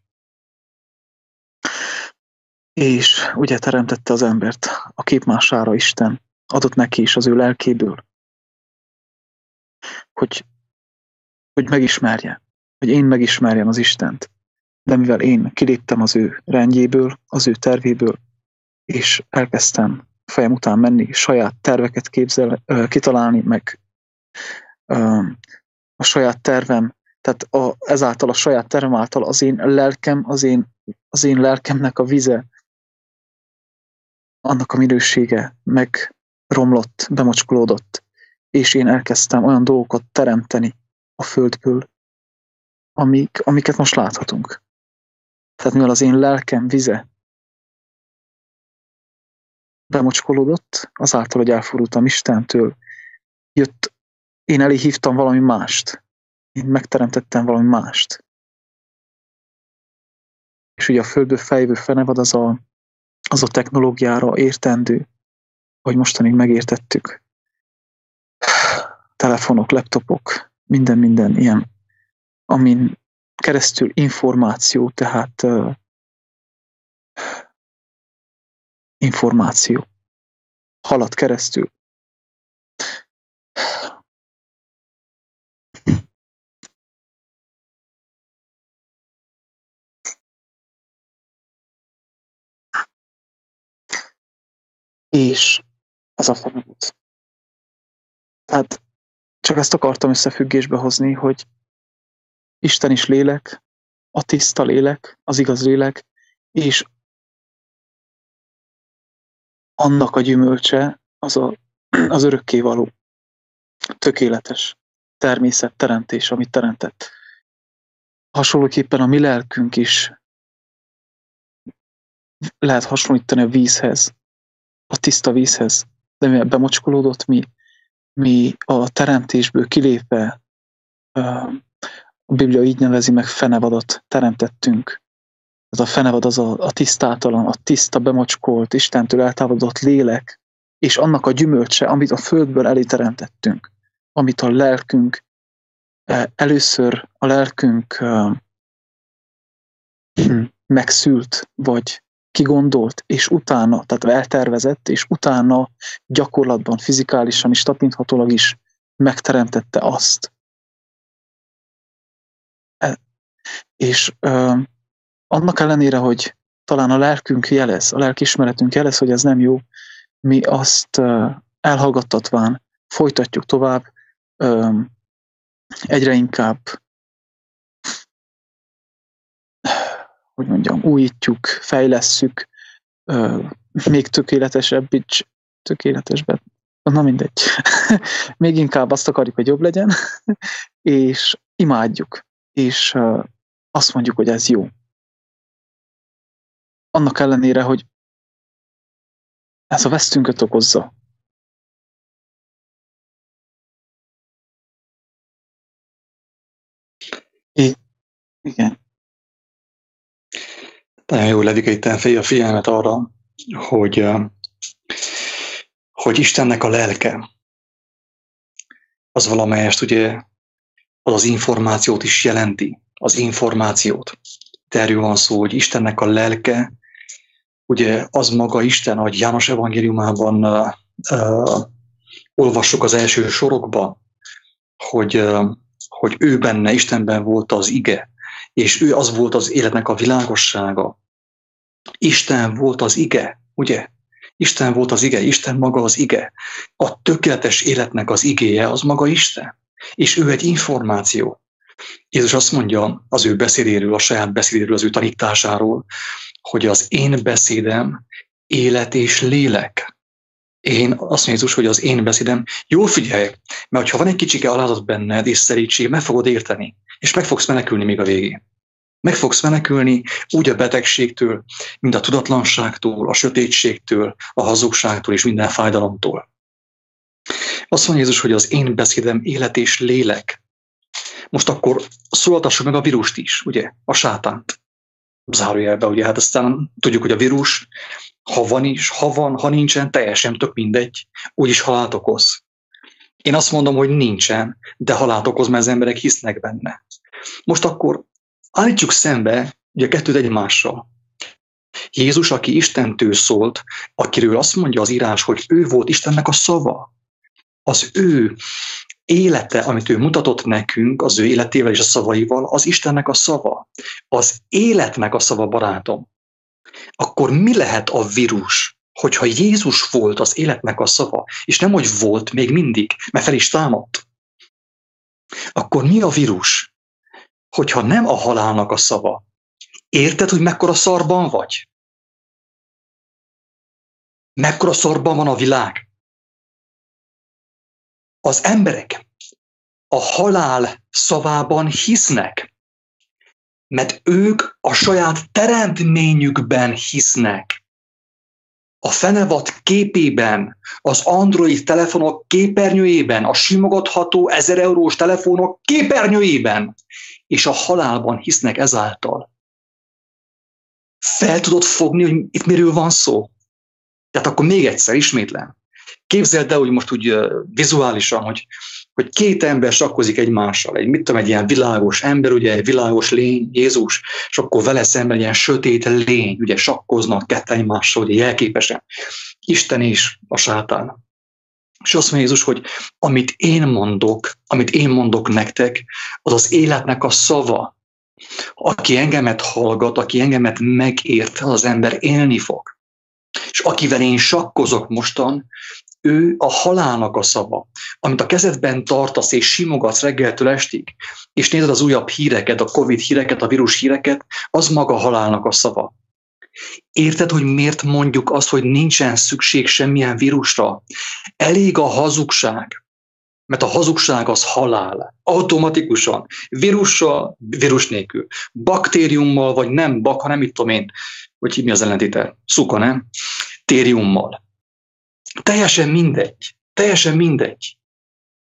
És ugye teremtette az embert a képmására Isten, adott neki is az ő lelkéből, hogy, hogy megismerje, hogy én megismerjem az Istent. De mivel én kiléptem az ő rendjéből, az ő tervéből, és elkezdtem fejem után menni, saját terveket képzel, kitalálni, meg a saját tervem, tehát a, ezáltal a saját tervem által az én lelkem, az én, az én lelkemnek a vize, annak a minősége megromlott, bemocskolódott és én elkezdtem olyan dolgokat teremteni a földből, amik, amiket most láthatunk. Tehát mivel az én lelkem vize bemocskolódott, azáltal, hogy elfordultam Istentől, jött, én elé hívtam valami mást. Én megteremtettem valami mást. És ugye a földből fejvő fenevad az a, az a technológiára értendő, hogy mostanig megértettük. Telefonok, laptopok, minden, minden ilyen, amin keresztül információ, tehát uh, információ halad keresztül. És ez a feladat. Tehát csak ezt akartam összefüggésbe hozni, hogy Isten is lélek, a tiszta lélek, az igaz lélek, és annak a gyümölcse az a, az örökkévaló, tökéletes természet teremtés, amit teremtett. Hasonlóképpen a mi lelkünk is lehet hasonlítani a vízhez, a tiszta vízhez, de mivel bemocskolódott, mi, mi a teremtésből kilépve, a Biblia így nevezi meg fenevadat teremtettünk. Ez a fenevad az a, a tisztátalan, a tiszta, bemocskolt, Istentől eltávolodott lélek, és annak a gyümölcse, amit a földből elé teremtettünk, amit a lelkünk először a lelkünk megszült, vagy kigondolt, és utána, tehát eltervezett, és utána gyakorlatban, fizikálisan is, tapinthatólag is megteremtette azt. E, és ö, annak ellenére, hogy talán a lelkünk jelez, a lelkismeretünk jelez, hogy ez nem jó, mi azt ö, elhallgattatván folytatjuk tovább, ö, egyre inkább hogy mondjam, újítjuk, fejlesszük, még tökéletesebb, tökéletesebb, na mindegy. még inkább azt akarjuk, hogy jobb legyen, és imádjuk, és azt mondjuk, hogy ez jó. Annak ellenére, hogy ez a vesztünket okozza. É, igen. Nagyon jó levikéten a figyelmet arra, hogy, hogy Istennek a lelke, az valamelyest ugye az az információt is jelenti, az információt. De erről van szó, hogy Istennek a lelke, ugye az maga Isten, ahogy János evangéliumában uh, uh, olvassuk az első sorokban, hogy, uh, hogy ő benne, Istenben volt az ige, és ő az volt az életnek a világossága. Isten volt az ige, ugye? Isten volt az ige, Isten maga az ige. A tökéletes életnek az igéje az maga Isten. És ő egy információ. Jézus azt mondja az ő beszédéről, a saját beszédéről, az ő tanításáról, hogy az én beszédem élet és lélek. Én azt mondja Jézus, hogy az én beszédem, jól figyelj, mert ha van egy kicsike alázat benned és szerítség, meg fogod érteni, és meg fogsz menekülni még a végén. Meg fogsz menekülni úgy a betegségtől, mint a tudatlanságtól, a sötétségtől, a hazugságtól és minden fájdalomtól. Azt mondja Jézus, hogy az én beszédem élet és lélek. Most akkor szóltassuk meg a vírust is, ugye, a sátánt. Zárójelbe, ugye, hát aztán tudjuk, hogy a vírus, ha van is, ha van, ha nincsen, teljesen tök mindegy, úgyis halált okoz. Én azt mondom, hogy nincsen, de halált okoz, mert az emberek hisznek benne. Most akkor Állítsuk szembe ugye a kettőt egymással. Jézus, aki Istentől szólt, akiről azt mondja az írás, hogy ő volt Istennek a szava. Az ő élete, amit ő mutatott nekünk, az ő életével és a szavaival, az Istennek a szava. Az életnek a szava, barátom. Akkor mi lehet a vírus, hogyha Jézus volt az életnek a szava, és nem, hogy volt még mindig, mert fel is támadt, akkor mi a vírus? hogyha nem a halálnak a szava. Érted, hogy mekkora szarban vagy? Mekkora szarban van a világ? Az emberek a halál szavában hisznek. mert ők a saját teremtményükben hisznek. A fenevat képében, az Android telefonok képernyőjében, a simogatható 1000 eurós telefonok képernyőjében, és a halálban hisznek ezáltal. Fel tudod fogni, hogy itt miről van szó? Tehát akkor még egyszer ismétlem. Képzeld el, hogy most úgy vizuálisan, hogy, hogy két ember sakkozik egymással, egy, mit tudom, egy ilyen világos ember, ugye egy világos lény, Jézus, és akkor vele szemben egy ilyen sötét lény, ugye sakkoznak ketten egymással, ugye jelképesen. Isten és a sátán. És azt mondja Jézus, hogy amit én mondok, amit én mondok nektek, az az életnek a szava. Aki engemet hallgat, aki engemet megért, az ember élni fog. És akivel én sakkozok mostan, ő a halálnak a szava, amit a kezedben tartasz és simogatsz reggeltől estig, és nézed az újabb híreket, a Covid híreket, a vírus híreket, az maga halálnak a szava. Érted, hogy miért mondjuk azt, hogy nincsen szükség semmilyen vírusra? Elég a hazugság. Mert a hazugság az halál. Automatikusan. Vírussal, vírus nélkül. Baktériummal, vagy nem bak, hanem mit tudom én, hogy mi az ellentéte? Szuka, nem? Tériummal. Teljesen mindegy. Teljesen mindegy.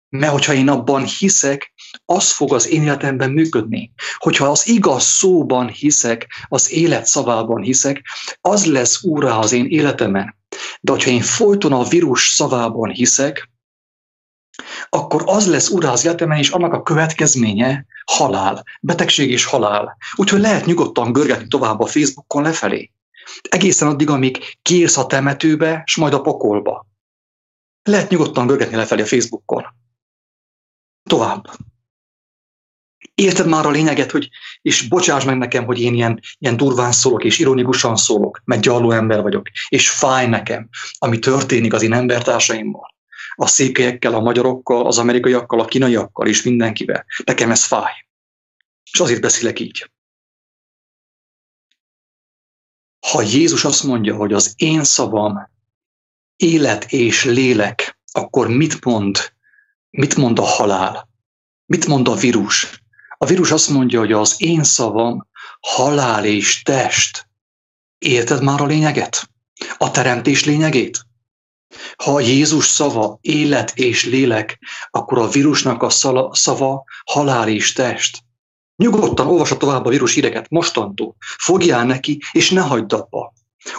Mert hogyha én abban hiszek, az fog az én életemben működni. Hogyha az igaz szóban hiszek, az élet szavában hiszek, az lesz úrá az én életemen. De hogyha én folyton a vírus szavában hiszek, akkor az lesz urá az életemen, és annak a következménye halál, betegség és halál. Úgyhogy lehet nyugodtan görgetni tovább a Facebookon lefelé. Egészen addig, amíg kiírsz a temetőbe, és majd a pokolba. Lehet nyugodtan görgetni lefelé a Facebookon. Tovább. Érted már a lényeget, hogy, és bocsáss meg nekem, hogy én ilyen, ilyen durván szólok, és ironikusan szólok, mert gyarló ember vagyok, és fáj nekem, ami történik az én embertársaimmal. A székelyekkel, a magyarokkal, az amerikaiakkal, a kínaiakkal, és mindenkivel. Nekem ez fáj. És azért beszélek így. Ha Jézus azt mondja, hogy az én szavam élet és lélek, akkor mit mond, mit mond a halál? Mit mond a vírus? A vírus azt mondja, hogy az én szavam halál és test. Érted már a lényeget? A teremtés lényegét? Ha Jézus szava élet és lélek, akkor a vírusnak a szava halál és test. Nyugodtan olvassa tovább a vírus híreket mostantól. Fogjál neki, és ne hagyd abba.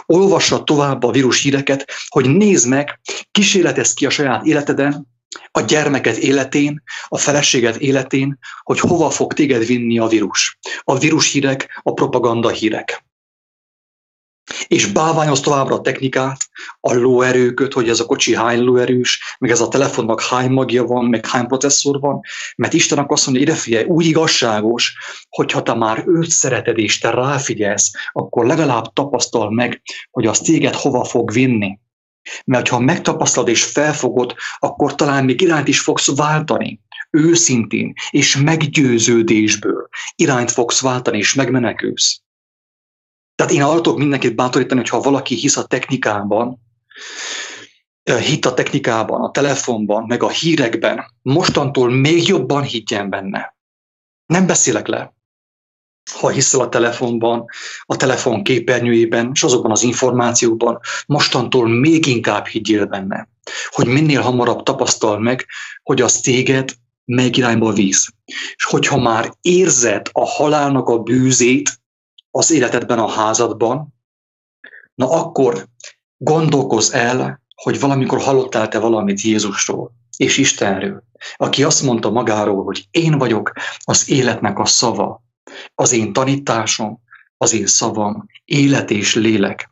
Olvassa tovább a vírus híreket, hogy nézd meg, kísérletez ki a saját életeden, a gyermeked életén, a feleséged életén, hogy hova fog téged vinni a vírus. A vírus hírek, a propaganda hírek és báványoz továbbra a technikát, a lóerőköt, hogy ez a kocsi hány lóerős, meg ez a telefonnak hány magja van, meg hány processzor van, mert Istennek azt mondja, ide figyelj, úgy igazságos, hogyha te már őt szereted és te ráfigyelsz, akkor legalább tapasztal meg, hogy az téged hova fog vinni. Mert ha megtapasztalod és felfogod, akkor talán még irányt is fogsz váltani. Őszintén és meggyőződésből irányt fogsz váltani és megmenekülsz. Tehát én arra tudok mindenkit bátorítani, hogy ha valaki hisz a technikában, hit a technikában, a telefonban, meg a hírekben, mostantól még jobban higgyen benne. Nem beszélek le. Ha hiszel a telefonban, a telefon képernyőjében, és azokban az információkban, mostantól még inkább higgyél benne. Hogy minél hamarabb tapasztal meg, hogy az téged melyik irányba víz. És hogyha már érzed a halálnak a bűzét, az életedben, a házadban, na akkor gondolkozz el, hogy valamikor hallottál te valamit Jézusról és Istenről, aki azt mondta magáról, hogy én vagyok az életnek a szava, az én tanításom, az én szavam, élet és lélek.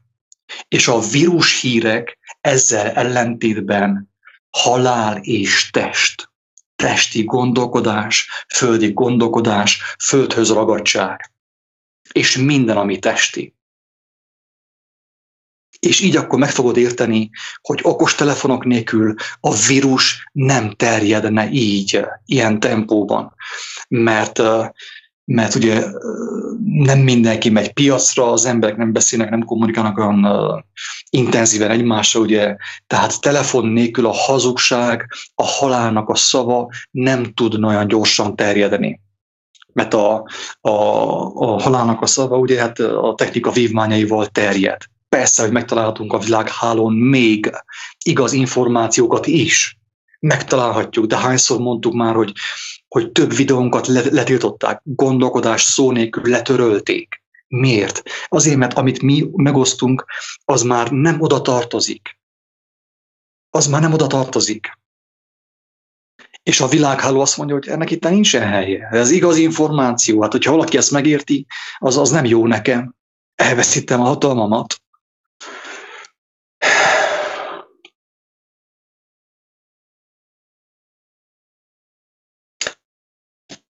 És a vírus hírek ezzel ellentétben halál és test, testi gondolkodás, földi gondolkodás, földhöz ragadság és minden, ami testi. És így akkor meg fogod érteni, hogy okos telefonok nélkül a vírus nem terjedne így, ilyen tempóban. Mert, mert ugye nem mindenki megy piacra, az emberek nem beszélnek, nem kommunikálnak olyan intenzíven egymással, ugye, tehát telefon nélkül a hazugság, a halálnak a szava nem tud olyan gyorsan terjedni mert a, a, a halálnak a szava ugye hát a technika vívmányaival terjed. Persze, hogy megtalálhatunk a világhálón még igaz információkat is, megtalálhatjuk, de hányszor mondtuk már, hogy, hogy több videónkat letiltották, gondolkodás szó nélkül letörölték. Miért? Azért, mert amit mi megosztunk, az már nem oda tartozik. Az már nem oda tartozik. És a világháló azt mondja, hogy ennek itt nincsen helye. Ez igaz információ. Hát, hogyha valaki ezt megérti, az, az nem jó nekem. Elveszítem a hatalmamat.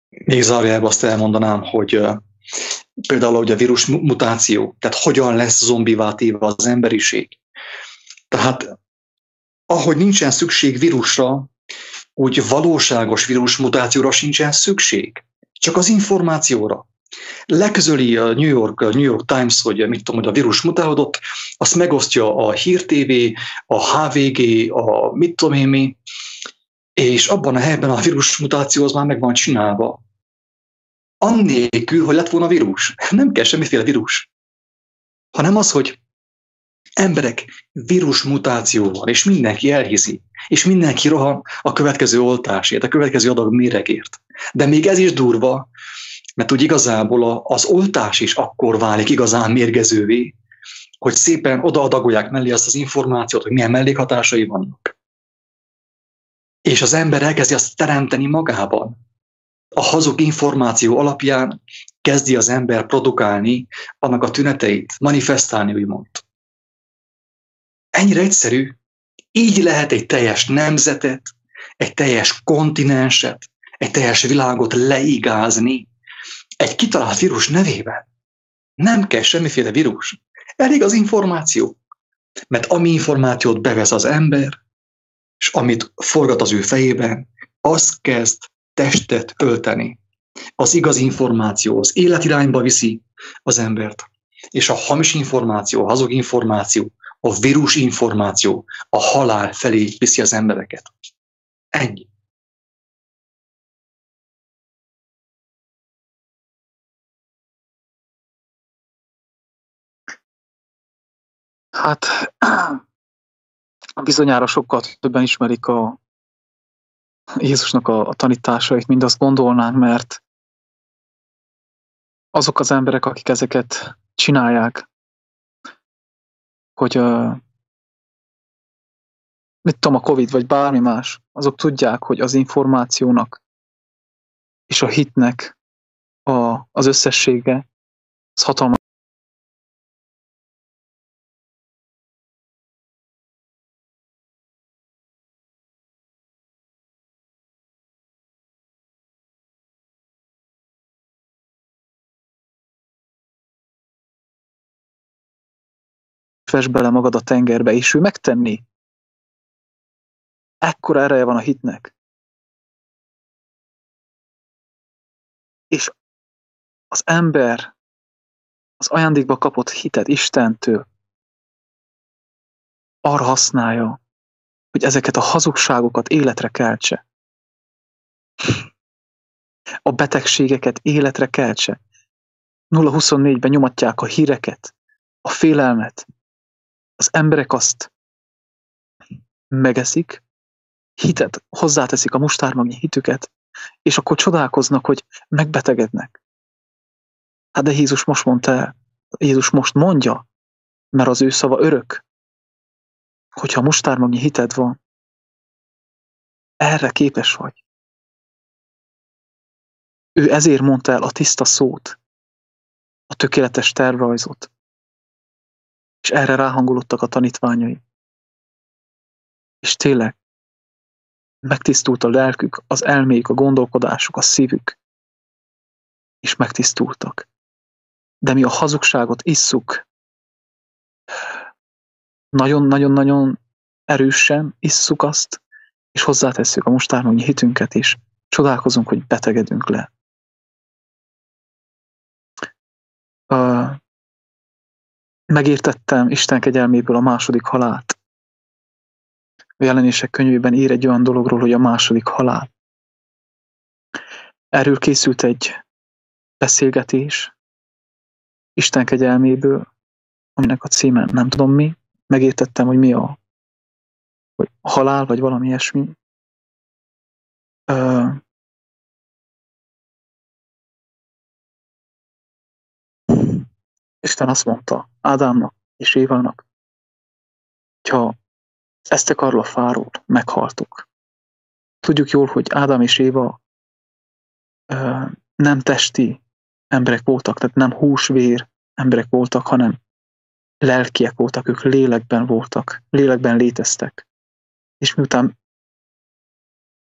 Még zárjában azt elmondanám, hogy például hogy a vírus mutáció, tehát hogyan lesz zombivá az emberiség. Tehát ahogy nincsen szükség vírusra, úgy valóságos vírus mutációra sincsen szükség. Csak az információra. Leközöli a New York, a New York Times, hogy mit tudom, hogy a vírus mutálódott, azt megosztja a Hír TV, a HVG, a mit tudom én mi, és abban a helyben a vírus mutáció az már meg van csinálva annélkül, hogy lett volna vírus. Nem kell semmiféle vírus. Hanem az, hogy emberek vírus mutációval, és mindenki elhiszi, és mindenki rohan a következő oltásért, a következő adag méregért. De még ez is durva, mert úgy igazából az oltás is akkor válik igazán mérgezővé, hogy szépen odaadagolják mellé azt az információt, hogy milyen mellékhatásai vannak. És az ember elkezdi azt teremteni magában a hazug információ alapján kezdi az ember produkálni annak a tüneteit, manifestálni, úgymond. Ennyire egyszerű. Így lehet egy teljes nemzetet, egy teljes kontinenset, egy teljes világot leigázni egy kitalált vírus nevében. Nem kell semmiféle vírus. Elég az információ. Mert ami információt bevesz az ember, és amit forgat az ő fejében, az kezd testet ölteni. Az igaz információ az életirányba viszi az embert. És a hamis információ, a hazug információ, a vírus információ a halál felé viszi az embereket. Ennyi. Hát bizonyára sokkal többen ismerik a Jézusnak a, a tanításait, mind azt gondolnánk, mert azok az emberek, akik ezeket csinálják, hogy mit tudom, a Covid vagy bármi más, azok tudják, hogy az információnak és a hitnek a, az összessége az hatalmas fes bele magad a tengerbe, és ő megtenni. Ekkora ereje van a hitnek. És az ember az ajándékba kapott hitet Istentől arra használja, hogy ezeket a hazugságokat életre keltse. A betegségeket életre keltse. 0-24-ben nyomatják a híreket, a félelmet, az emberek azt megeszik, hitet, hozzáteszik a mustármagnyi hitüket, és akkor csodálkoznak, hogy megbetegednek. Hát de Jézus most mondta Jézus most mondja, mert az ő szava örök, hogyha mustármagnyi hited van, erre képes vagy. Ő ezért mondta el a tiszta szót, a tökéletes tervrajzot, és erre ráhangolódtak a tanítványai. És tényleg megtisztult a lelkük, az elméjük, a gondolkodásuk, a szívük, és megtisztultak. De mi a hazugságot isszuk, nagyon-nagyon-nagyon erősen isszuk azt, és hozzátesszük a mostárnyi hitünket is. Csodálkozunk, hogy betegedünk le. Megértettem Isten kegyelméből a második halált. A jelenések könyvében ír egy olyan dologról, hogy a második halál. Erről készült egy beszélgetés Isten kegyelméből, aminek a címe nem tudom mi, megértettem, hogy mi a, hogy halál, vagy valami ilyesmi. Isten azt mondta Ádámnak és Évának, ha ezt a karla fáról meghaltuk. Tudjuk jól, hogy Ádám és Éva ö, nem testi emberek voltak, tehát nem húsvér emberek voltak, hanem lelkiek voltak, ők lélekben voltak, lélekben léteztek. És miután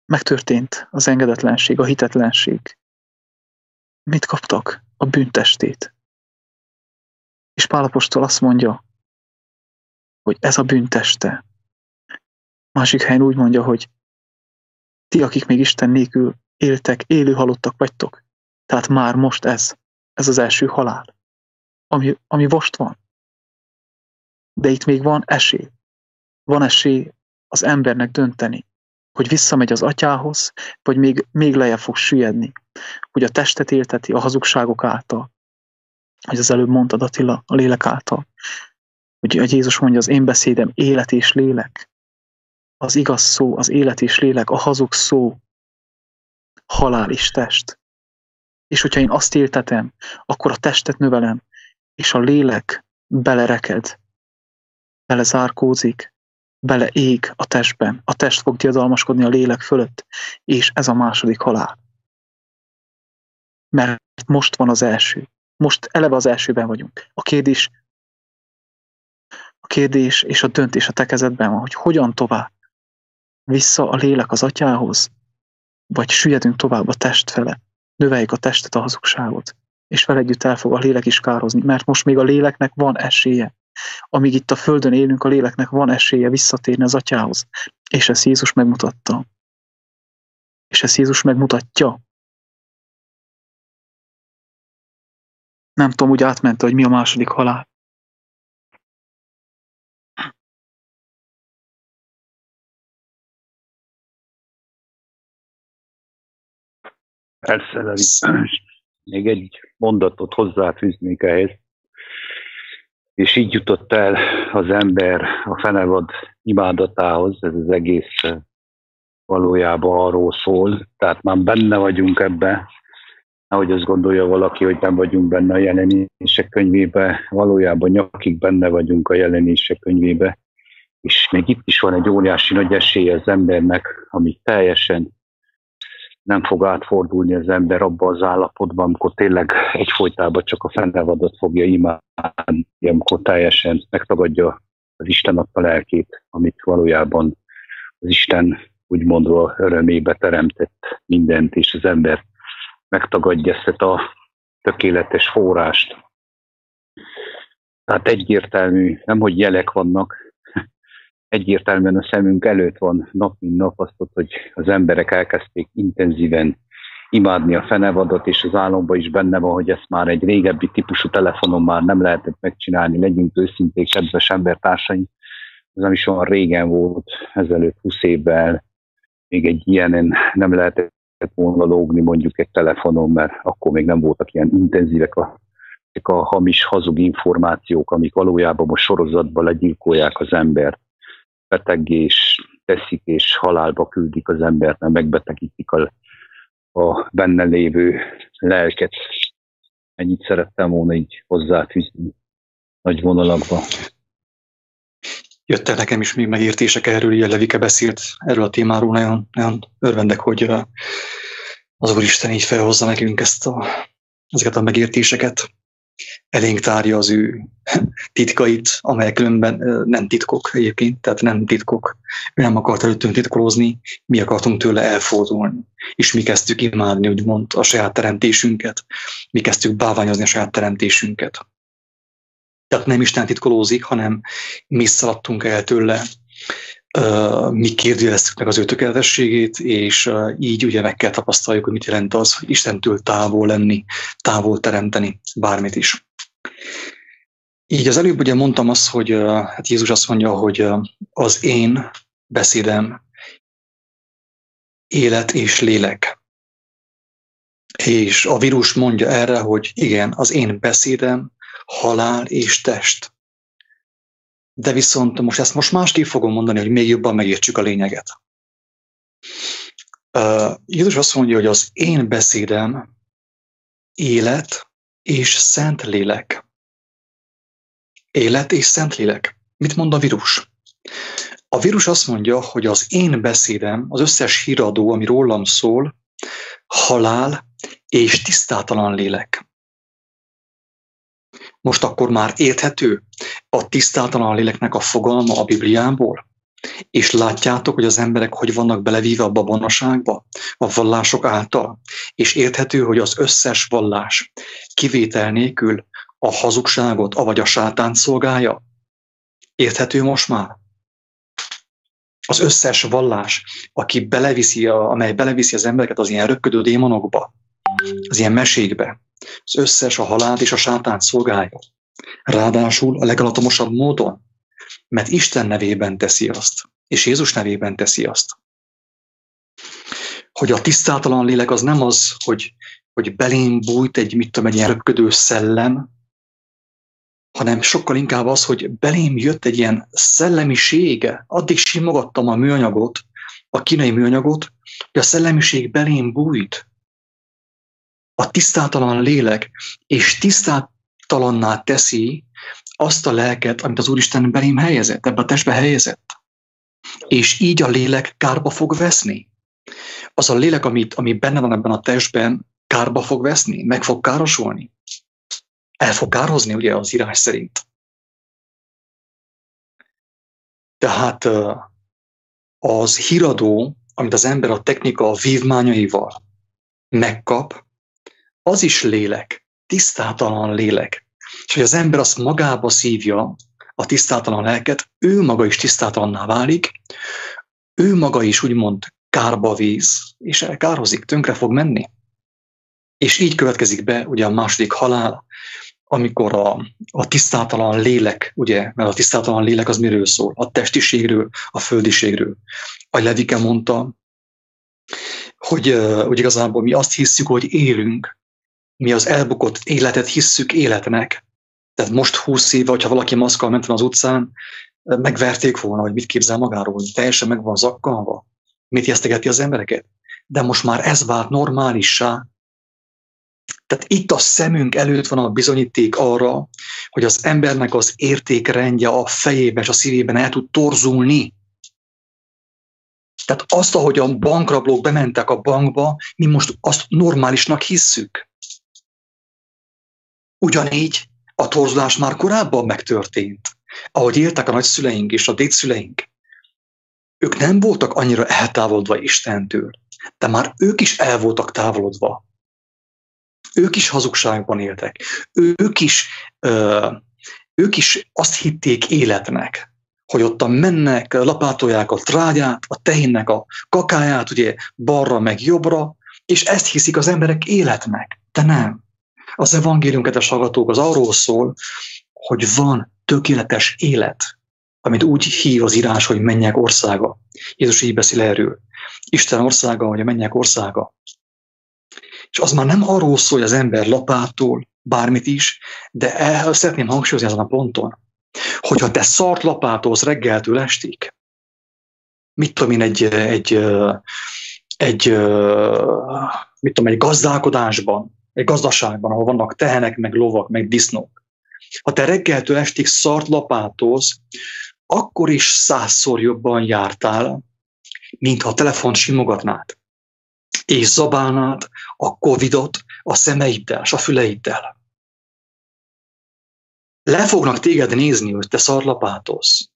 megtörtént az engedetlenség, a hitetlenség, mit kaptak? A bűntestét. És Pálapostól azt mondja, hogy ez a bűnteste. Másik helyen úgy mondja, hogy ti, akik még Isten nélkül éltek, élő halottak vagytok. Tehát már most ez, ez az első halál, ami, ami most van. De itt még van esély. Van esély az embernek dönteni, hogy visszamegy az atyához, vagy még, még lejjebb fog süllyedni, hogy a testet élteti a hazugságok által, hogy az előbb mondtad Attila, a lélek által, hogy, hogy Jézus mondja, az én beszédem élet és lélek, az igaz szó, az élet és lélek, a hazug szó, halál és test. És hogyha én azt éltetem, akkor a testet növelem, és a lélek belereked, belezárkózik, beleég a testben. A test fog diadalmaskodni a lélek fölött, és ez a második halál. Mert most van az első. Most eleve az elsőben vagyunk. A kérdés, a kérdés és a döntés a te kezedben van, hogy hogyan tovább. Vissza a lélek az atyához, vagy süllyedünk tovább a test fele, növeljük a testet, a hazugságot, és vele együtt el fog a lélek is kározni, mert most még a léleknek van esélye. Amíg itt a Földön élünk, a léleknek van esélye visszatérni az atyához. És ezt Jézus megmutatta. És ezt Jézus megmutatja. Nem tudom, úgy átmente, hogy mi a második halál. Persze, még egy mondatot hozzáfűznék ehhez. És így jutott el az ember a fenevad imádatához, ez az egész valójában arról szól, tehát már benne vagyunk ebbe, ahogy azt gondolja valaki, hogy nem vagyunk benne a jelenések könyvébe, valójában nyakig benne vagyunk a jelenések könyvébe, és még itt is van egy óriási nagy esély az embernek, ami teljesen nem fog átfordulni az ember abba az állapotban, amikor tényleg egyfolytában csak a fennevadot fogja imádni, amikor teljesen megtagadja az Isten a lelkét, amit valójában az Isten úgymondva örömébe teremtett mindent, és az ember megtagadja ezt a tökéletes forrást. Tehát egyértelmű, nem hogy jelek vannak, egyértelműen a szemünk előtt van nap mint nap azt, hogy az emberek elkezdték intenzíven imádni a fenevadot, és az álomban is benne van, hogy ezt már egy régebbi típusú telefonon már nem lehetett megcsinálni, legyünk őszinték, kedves embertársaink, ez nem is olyan régen volt, ezelőtt 20 évvel, még egy ilyenen nem lehetett volna lógni mondjuk egy telefonon, mert akkor még nem voltak ilyen intenzívek a, a hamis, hazug információk, amik valójában most sorozatban legyilkolják az embert betegés teszik, és halálba küldik az embert, mert megbetegítik a, a benne lévő lelket. Ennyit szerettem volna így hozzáfűzni nagy vonalakba. Jöttek nekem is még megértések erről, ilyen Levike beszélt erről a témáról, nagyon, nagyon örvendek, hogy az Úristen így felhozza nekünk ezt a, ezeket a megértéseket elénk tárja az ő titkait, amelyek különben nem titkok egyébként, tehát nem titkok. Ő nem akart előttünk titkolózni, mi akartunk tőle elfordulni. És mi kezdtük imádni, úgymond a saját teremtésünket. Mi kezdtük báványozni a saját teremtésünket. Tehát nem Isten titkolózik, hanem mi szaladtunk el tőle, mi kérdőjeleztük meg az ő tökéletességét, és így ugye meg kell tapasztaljuk, hogy mit jelent az, hogy Istentől távol lenni, távol teremteni bármit is. Így az előbb ugye mondtam azt, hogy hát Jézus azt mondja, hogy az én beszédem élet és lélek. És a vírus mondja erre, hogy igen, az én beszédem halál és test. De viszont most ezt most másképp fogom mondani, hogy még jobban megértsük a lényeget. Uh, Jézus azt mondja, hogy az én beszédem élet és szent lélek. Élet és szent lélek. Mit mond a vírus? A vírus azt mondja, hogy az én beszédem, az összes híradó, ami rólam szól, halál és tisztátalan lélek. Most akkor már érthető a tisztátalan léleknek a fogalma a Bibliából? És látjátok, hogy az emberek hogy vannak belevíve a babonaságba, a vallások által, és érthető, hogy az összes vallás kivétel nélkül a hazugságot, avagy a sátán szolgálja. Érthető most már? Az összes vallás, aki beleviszi, amely beleviszi az embereket az ilyen röpködő démonokba, az ilyen mesékbe, az összes a halált és a sátán szolgálja. Ráadásul a legalatomosabb módon, mert Isten nevében teszi azt, és Jézus nevében teszi azt. Hogy a tisztátalan lélek az nem az, hogy, hogy belém bújt egy, mit tudom, egy röpködő szellem, hanem sokkal inkább az, hogy belém jött egy ilyen szellemisége. Addig simogattam a műanyagot, a kínai műanyagot, hogy a szellemiség belém bújt. A tisztátalan lélek, és tisztátalanná teszi azt a lelket, amit az Úristen belém helyezett, ebbe a testbe helyezett. És így a lélek kárba fog veszni. Az a lélek, amit, ami benne van ebben a testben, kárba fog veszni, meg fog károsulni el fog kározni ugye az írás szerint. Tehát az híradó, amit az ember a technika vívmányaival megkap, az is lélek, tisztátalan lélek. És hogy az ember azt magába szívja, a tisztátalan lelket, ő maga is tisztátalanná válik, ő maga is úgymond kárba víz, és elkározik, tönkre fog menni. És így következik be ugye a második halál, amikor a, a tisztátalan lélek, ugye, mert a tisztátalan lélek az miről szól? A testiségről, a földiségről. A Levike mondta, hogy, hogy igazából mi azt hisszük, hogy élünk, mi az elbukott életet hisszük életnek. Tehát most húsz éve, hogyha valaki maszkal ment az utcán, megverték volna, hogy mit képzel magáról, hogy teljesen meg van zakkalva, mit jesztegeti az embereket. De most már ez vált normálissá, tehát itt a szemünk előtt van a bizonyíték arra, hogy az embernek az értékrendje a fejében és a szívében el tud torzulni. Tehát azt, ahogy a bankrablók bementek a bankba, mi most azt normálisnak hisszük. Ugyanígy a torzulás már korábban megtörtént. Ahogy éltek a nagyszüleink és a dédszüleink. Ők nem voltak annyira eltávolodva Istentől, de már ők is el voltak távolodva ők is hazugságban éltek. Ők is, ők is azt hitték életnek, hogy ott mennek, lapátolják a trágyát, a tehénnek a kakáját, ugye balra meg jobbra, és ezt hiszik az emberek életnek. De nem. Az evangélium, kedves hallgatók, az arról szól, hogy van tökéletes élet, amit úgy hív az írás, hogy mennyek országa. Jézus így beszél erről. Isten országa, vagy a mennyek országa. És az már nem arról szól, hogy az ember lapától, bármit is, de el szeretném hangsúlyozni ezen a ponton, hogyha te szart lapátolsz reggeltől estig, mit tudom én, egy, egy, egy, mit tudom, egy gazdálkodásban, egy gazdaságban, ahol vannak tehenek, meg lovak, meg disznók. Ha te reggeltől estig szart lapátolsz, akkor is százszor jobban jártál, mint a telefont simogatnád és zabálnád a Covidot a szemeiddel, a füleiddel. Le fognak téged nézni, hogy te szarlapátolsz.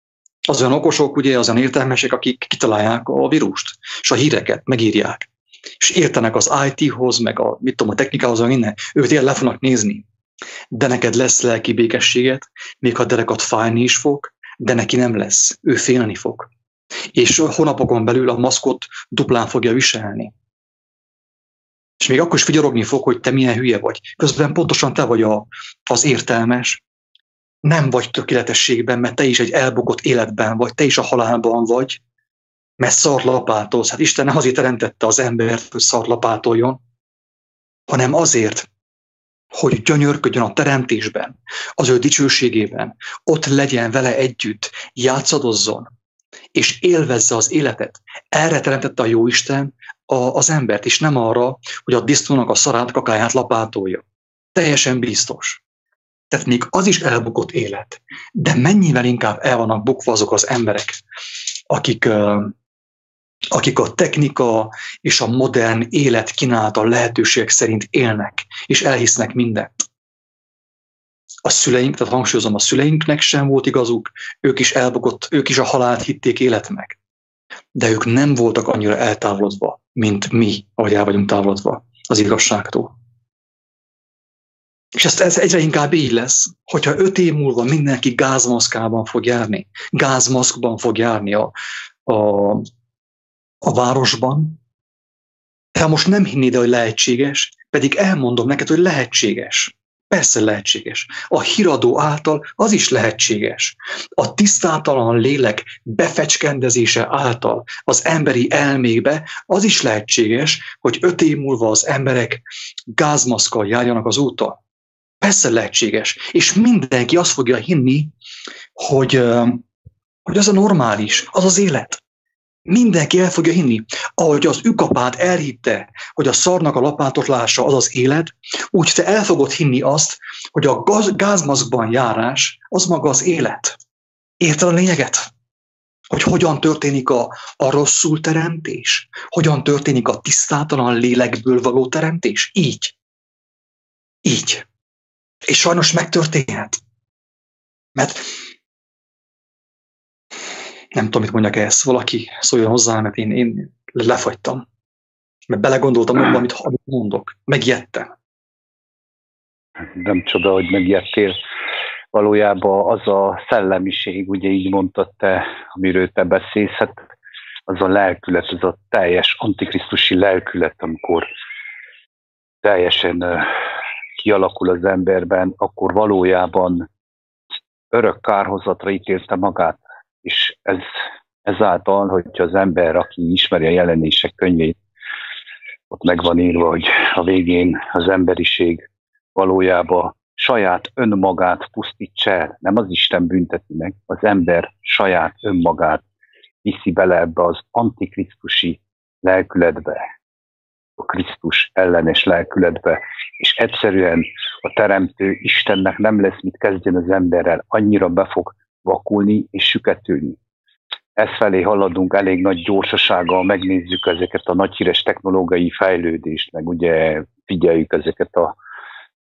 Az olyan okosok, ugye, az olyan értelmesek, akik kitalálják a vírust, és a híreket megírják. És értenek az IT-hoz, meg a, mit tudom, a technikához, meg minden. Ők tényleg le fognak nézni. De neked lesz lelki békességet, még ha derekat fájni is fog, de neki nem lesz. Ő félni fog. És hónapokon belül a maszkot duplán fogja viselni és még akkor is figyelogni fog, hogy te milyen hülye vagy. Közben pontosan te vagy a, az értelmes, nem vagy tökéletességben, mert te is egy elbukott életben vagy, te is a halálban vagy, mert szarlapátolsz. Hát Isten nem azért teremtette az embert, hogy szarlapátoljon, hanem azért, hogy gyönyörködjön a teremtésben, az ő dicsőségében, ott legyen vele együtt, játszadozzon, és élvezze az életet. Erre teremtette a Jóisten a, az embert, és nem arra, hogy a disznónak a szarát kakáját lapátolja. Teljesen biztos. Tehát még az is elbukott élet. De mennyivel inkább el vannak bukva azok az emberek, akik, akik a technika és a modern élet kínálta lehetőségek szerint élnek, és elhisznek mindent. A szüleink, tehát hangsúlyozom, a szüleinknek sem volt igazuk, ők is elbukott, ők is a halált hitték életnek. De ők nem voltak annyira eltávolodva, mint mi, ahogy el vagyunk távolodva az igazságtól. És ez, ez egyre inkább így lesz, hogyha öt év múlva mindenki gázmaszkában fog járni, gázmaszkban fog járni a, a, a városban, te most nem hinnéd, hogy lehetséges, pedig elmondom neked, hogy lehetséges. Persze lehetséges. A híradó által az is lehetséges. A tisztátalan lélek befecskendezése által az emberi elmékbe az is lehetséges, hogy öt év múlva az emberek gázmaszkal járjanak az úton. Persze lehetséges. És mindenki azt fogja hinni, hogy, hogy az a normális, az az élet. Mindenki el fogja hinni. Ahogy az ükapát elhitte, hogy a szarnak a lapátotlása az az élet, úgy te el fogod hinni azt, hogy a gaz, gázmaszkban járás az maga az élet. Érted a lényeget? Hogy hogyan történik a, a rosszul teremtés? Hogyan történik a tisztátalan lélekből való teremtés? Így. Így. És sajnos megtörténhet. Mert nem tudom, mit mondjak ezt, valaki szóljon hozzá, mert én, én lefagytam. Mert belegondoltam abban, amit, amit mondok. Megijedtem. Nem csoda, hogy megijedtél. Valójában az a szellemiség, ugye így mondtad te, amiről te beszélsz, hát az a lelkület, az a teljes antikrisztusi lelkület, amikor teljesen kialakul az emberben, akkor valójában örök kárhozatra ítélte magát. És ez, ezáltal, hogyha az ember, aki ismeri a jelenések könyvét, ott meg van írva, hogy a végén az emberiség valójában saját önmagát pusztítsa el. Nem az Isten bünteti meg, az ember saját önmagát viszi bele ebbe az antikrisztusi lelkületbe, a Krisztus ellenes lelkületbe, és egyszerűen a teremtő Istennek nem lesz mit kezdjen az emberrel, annyira be fog vakulni és süketülni. Ez felé haladunk elég nagy gyorsasággal, megnézzük ezeket a nagy híres technológiai fejlődést, meg ugye figyeljük ezeket a,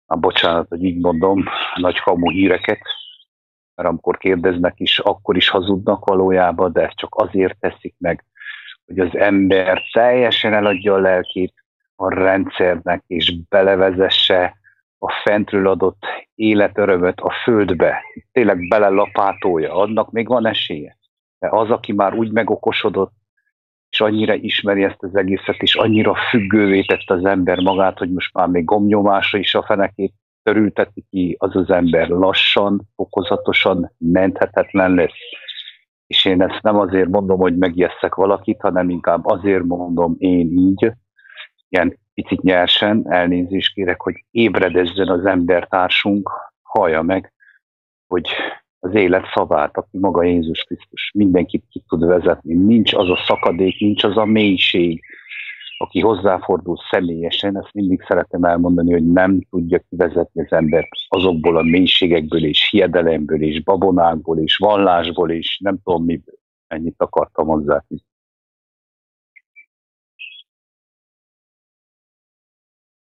a bocsánat, hogy így mondom, nagy kamu híreket, mert amikor kérdeznek is, akkor is hazudnak valójában, de ezt csak azért teszik meg, hogy az ember teljesen eladja a lelkét, a rendszernek, és belevezesse a fentről adott életörömöt a földbe, tényleg belelapátolja, annak még van esélye. De az, aki már úgy megokosodott, és annyira ismeri ezt az egészet, és annyira függővé tette az ember magát, hogy most már még gomnyomásra is a fenekét törülteti ki, az az ember lassan, fokozatosan menthetetlen lesz. És én ezt nem azért mondom, hogy megijesszek valakit, hanem inkább azért mondom én így, ilyen picit nyersen, elnézést kérek, hogy ébredezzen az embertársunk, hallja meg, hogy az élet szavát, aki maga Jézus Krisztus, mindenkit ki tud vezetni. Nincs az a szakadék, nincs az a mélység, aki hozzáfordul személyesen, ezt mindig szeretem elmondani, hogy nem tudja kivezetni az embert azokból a mélységekből és hiedelemből és babonákból és vallásból és nem tudom miből. Ennyit akartam hozzá.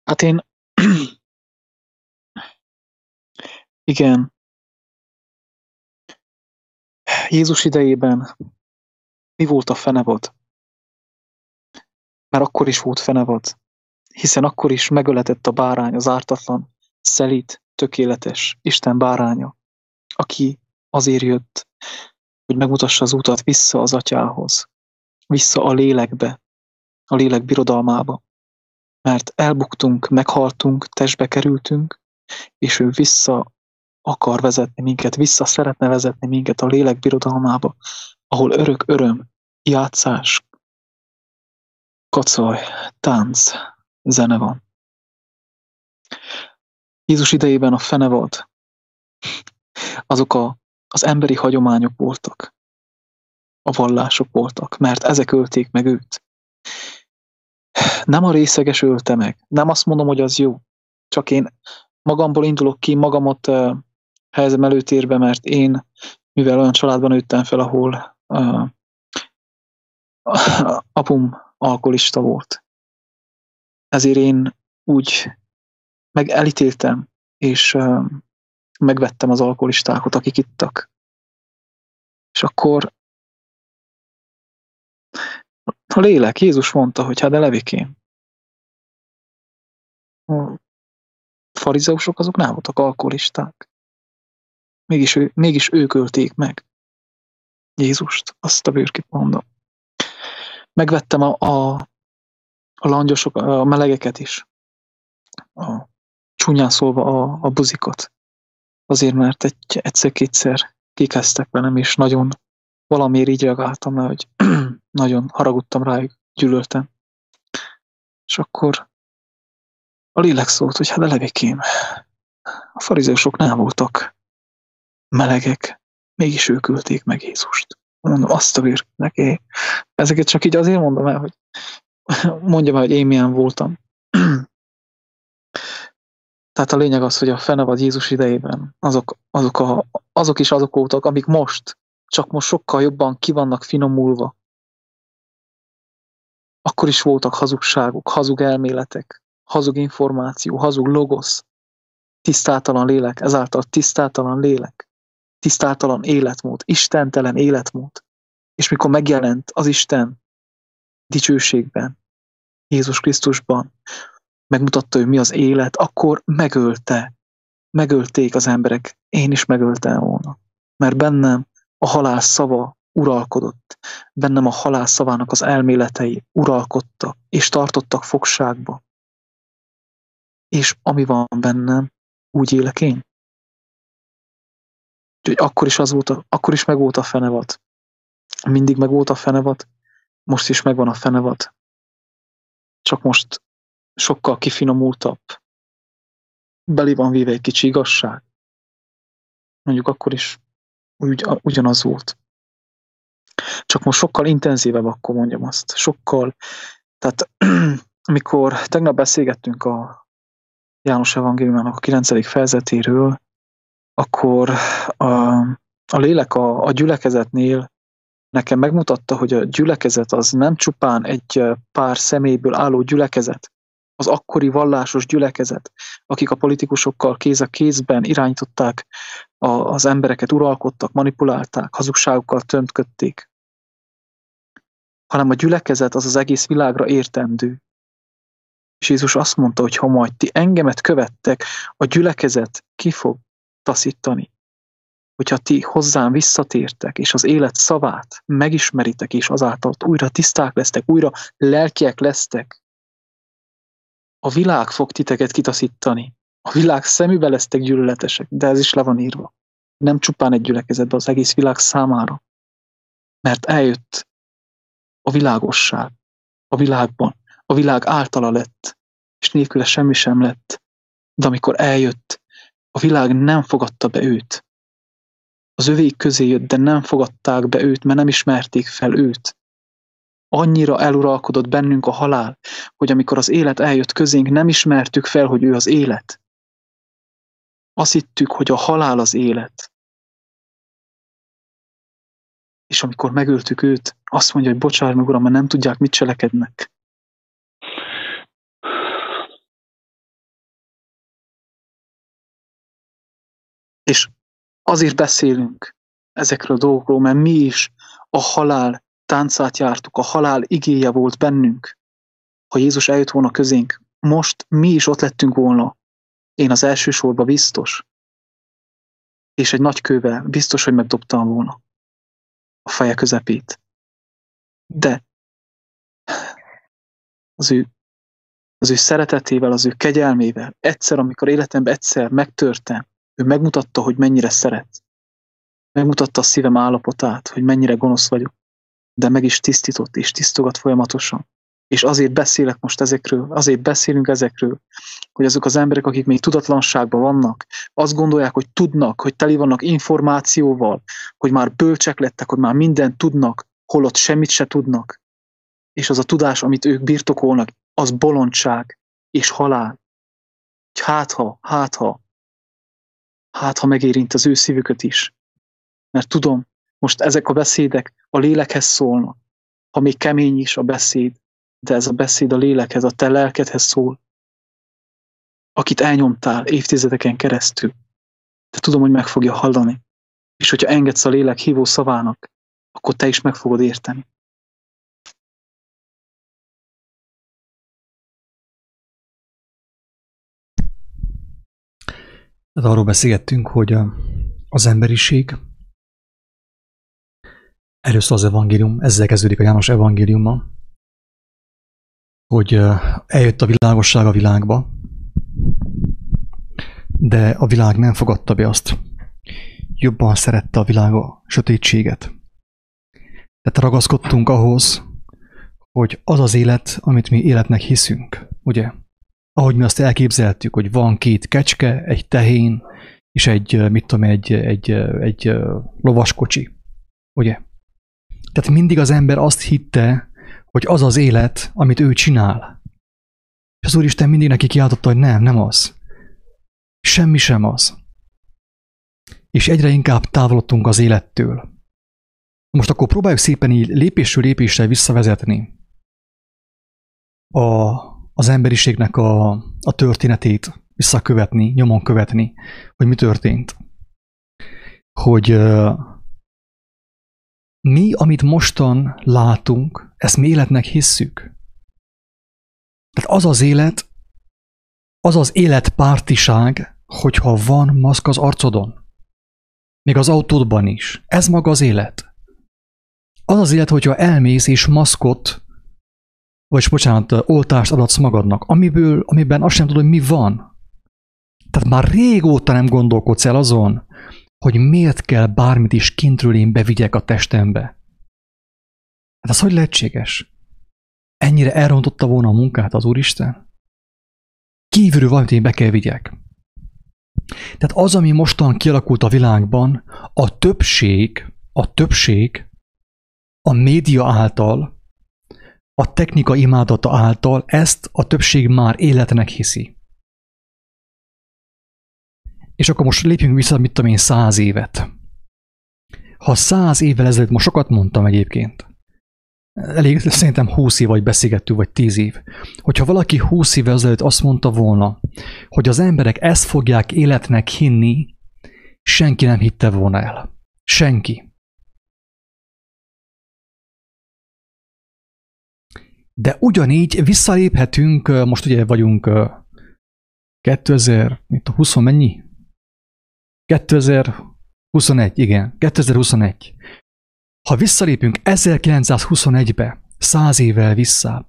Hát én... Igen. Jézus idejében mi volt a fenevad? Mert akkor is volt fenevad. Hiszen akkor is megöletett a bárány, az ártatlan, szelít, tökéletes, Isten báránya, aki azért jött, hogy megmutassa az utat vissza az atyához, vissza a lélekbe, a lélek birodalmába mert elbuktunk, meghaltunk, testbe kerültünk, és ő vissza akar vezetni minket, vissza szeretne vezetni minket a lélek birodalmába, ahol örök öröm, játszás, kacaj, tánc, zene van. Jézus idejében a fenevad, azok a, az emberi hagyományok voltak, a vallások voltak, mert ezek ölték meg őt. Nem a részeges ölte meg, nem azt mondom, hogy az jó, csak én magamból indulok ki, magamat uh, helyezem előtérbe, mert én, mivel olyan családban nőttem fel, ahol uh, apum alkoholista volt. Ezért én úgy meg elítéltem, és uh, megvettem az alkoholistákat, akik ittak. És akkor a lélek, Jézus mondta, hogy hát de levikém. A farizeusok azok nem voltak alkoholisták. Mégis, ő, mégis ők ölték meg. Jézust, azt a bőrkit mondom. Megvettem a, a, a langyosok, a melegeket is. A, csúnyán szólva a, a buzikot. Azért, mert egy, egyszer-kétszer kikezdtek velem, és nagyon valamiért így reagáltam le, hogy nagyon haragudtam rájuk, gyűlöltem. És akkor a lélek szólt, hogy hát elevékém, a farizeusok nem voltak melegek, mégis ők ülték meg Jézust. Mondom, azt a vír neki. Ezeket csak így azért mondom el, hogy mondjam el, hogy én milyen voltam. Tehát a lényeg az, hogy a fenevad Jézus idejében azok, azok, a, azok is azok voltak, amik most, csak most sokkal jobban kivannak finomulva. Akkor is voltak hazugságok, hazug elméletek, hazug információ, hazug logosz, tisztátalan lélek, ezáltal tisztátalan lélek, tisztátalan életmód, istentelen életmód. És mikor megjelent az Isten dicsőségben, Jézus Krisztusban, megmutatta, hogy mi az élet, akkor megölte, megölték az emberek, én is megöltem volna. Mert bennem a halál szava uralkodott, bennem a halál szavának az elméletei uralkodtak, és tartottak fogságba. És ami van bennem, úgy élek én. Úgyhogy akkor is, az volt a, akkor is meg volt a fenevat. Mindig meg volt a fenevat, most is megvan a fenevat. Csak most sokkal kifinomultabb. Beli van véve egy kicsi igazság. Mondjuk akkor is ugy, ugyanaz volt. Csak most sokkal intenzívebb, akkor mondjam azt. Sokkal, tehát amikor tegnap beszélgettünk a János Evangéliumának a 9. fejezetéről, akkor a, a lélek a, a gyülekezetnél nekem megmutatta, hogy a gyülekezet az nem csupán egy pár személyből álló gyülekezet, az akkori vallásos gyülekezet, akik a politikusokkal kéz a kézben irányították a, az embereket, uralkodtak, manipulálták, hazugságokkal tömtködték, hanem a gyülekezet az az egész világra értendő. És Jézus azt mondta, hogy ha majd ti engemet követtek, a gyülekezet ki fog taszítani. Hogyha ti hozzám visszatértek, és az élet szavát megismeritek, és azáltal újra tiszták lesztek, újra lelkiek lesztek, a világ fog titeket kitaszítani. A világ szemübe lesztek gyűlöletesek, de ez is le van írva. Nem csupán egy gyülekezetben, az egész világ számára. Mert eljött a világosság a világban. A világ általa lett, és nélküle semmi sem lett. De amikor eljött, a világ nem fogadta be őt. Az övék közé jött, de nem fogadták be őt, mert nem ismerték fel őt annyira eluralkodott bennünk a halál, hogy amikor az élet eljött közénk, nem ismertük fel, hogy ő az élet. Azt hittük, hogy a halál az élet. És amikor megöltük őt, azt mondja, hogy bocsánat meg, uram, mert nem tudják, mit cselekednek. És azért beszélünk ezekről a dolgokról, mert mi is a halál táncát jártuk, a halál igéje volt bennünk. Ha Jézus eljött volna közénk, most mi is ott lettünk volna. Én az első sorba biztos. És egy nagy kővel biztos, hogy megdobtam volna a feje közepét. De az ő, az ő szeretetével, az ő kegyelmével, egyszer, amikor életemben egyszer megtörtem, ő megmutatta, hogy mennyire szeret. Megmutatta a szívem állapotát, hogy mennyire gonosz vagyok de meg is tisztított és tisztogat folyamatosan. És azért beszélek most ezekről, azért beszélünk ezekről, hogy azok az emberek, akik még tudatlanságban vannak, azt gondolják, hogy tudnak, hogy teli vannak információval, hogy már bölcsek lettek, hogy már mindent tudnak, holott semmit se tudnak. És az a tudás, amit ők birtokolnak, az bolondság és halál. Hát ha, hát ha, hát ha megérint az ő szívüket is. Mert tudom, most ezek a beszédek a lélekhez szólnak. Ha még kemény is a beszéd, de ez a beszéd a lélekhez, a te lelkedhez szól. Akit elnyomtál évtizedeken keresztül. De tudom, hogy meg fogja hallani. És hogyha engedsz a lélek hívó szavának, akkor te is meg fogod érteni. Tehát arról beszélgettünk, hogy az emberiség, először az evangélium, ezzel kezdődik a János evangéliuma, hogy eljött a világosság a világba, de a világ nem fogadta be azt. Jobban szerette a világ a sötétséget. Tehát ragaszkodtunk ahhoz, hogy az az élet, amit mi életnek hiszünk, ugye? ahogy mi azt elképzeltük, hogy van két kecske, egy tehén, és egy, mit tudom, egy, egy, egy lovaskocsi. Ugye? Tehát mindig az ember azt hitte, hogy az az élet, amit ő csinál. És az Úristen mindig neki kiáltotta, hogy nem, nem az. Semmi sem az. És egyre inkább távolodtunk az élettől. Most akkor próbáljuk szépen így lépésről lépésre visszavezetni a az emberiségnek a, a történetét visszakövetni, nyomon követni, hogy mi történt. Hogy uh, mi, amit mostan látunk, ezt mi életnek hisszük. Tehát az az élet, az az életpártiság, hogyha van maszk az arcodon. Még az autódban is. Ez maga az élet. Az az élet, hogyha elmész és maszkot vagy bocsánat, oltást adsz magadnak, amiből, amiben azt sem tudod, hogy mi van. Tehát már régóta nem gondolkodsz el azon, hogy miért kell bármit is kintről én bevigyek a testembe. Hát az hogy lehetséges? Ennyire elrontotta volna a munkát az Úristen? Kívülről valamit én be kell vigyek. Tehát az, ami mostan kialakult a világban, a többség, a többség a média által a technika imádata által ezt a többség már életnek hiszi. És akkor most lépjünk vissza, mit tudom én, száz évet. Ha száz évvel ezelőtt, most sokat mondtam egyébként, elég szerintem 20 év vagy beszélgettünk, vagy 10 év. Hogyha valaki 20 évvel ezelőtt azt mondta volna, hogy az emberek ezt fogják életnek hinni, senki nem hitte volna el. Senki. De ugyanígy visszaléphetünk, most ugye vagyunk 2020 mennyi? 2021, igen, 2021. Ha visszalépünk 1921-be, száz évvel visszább,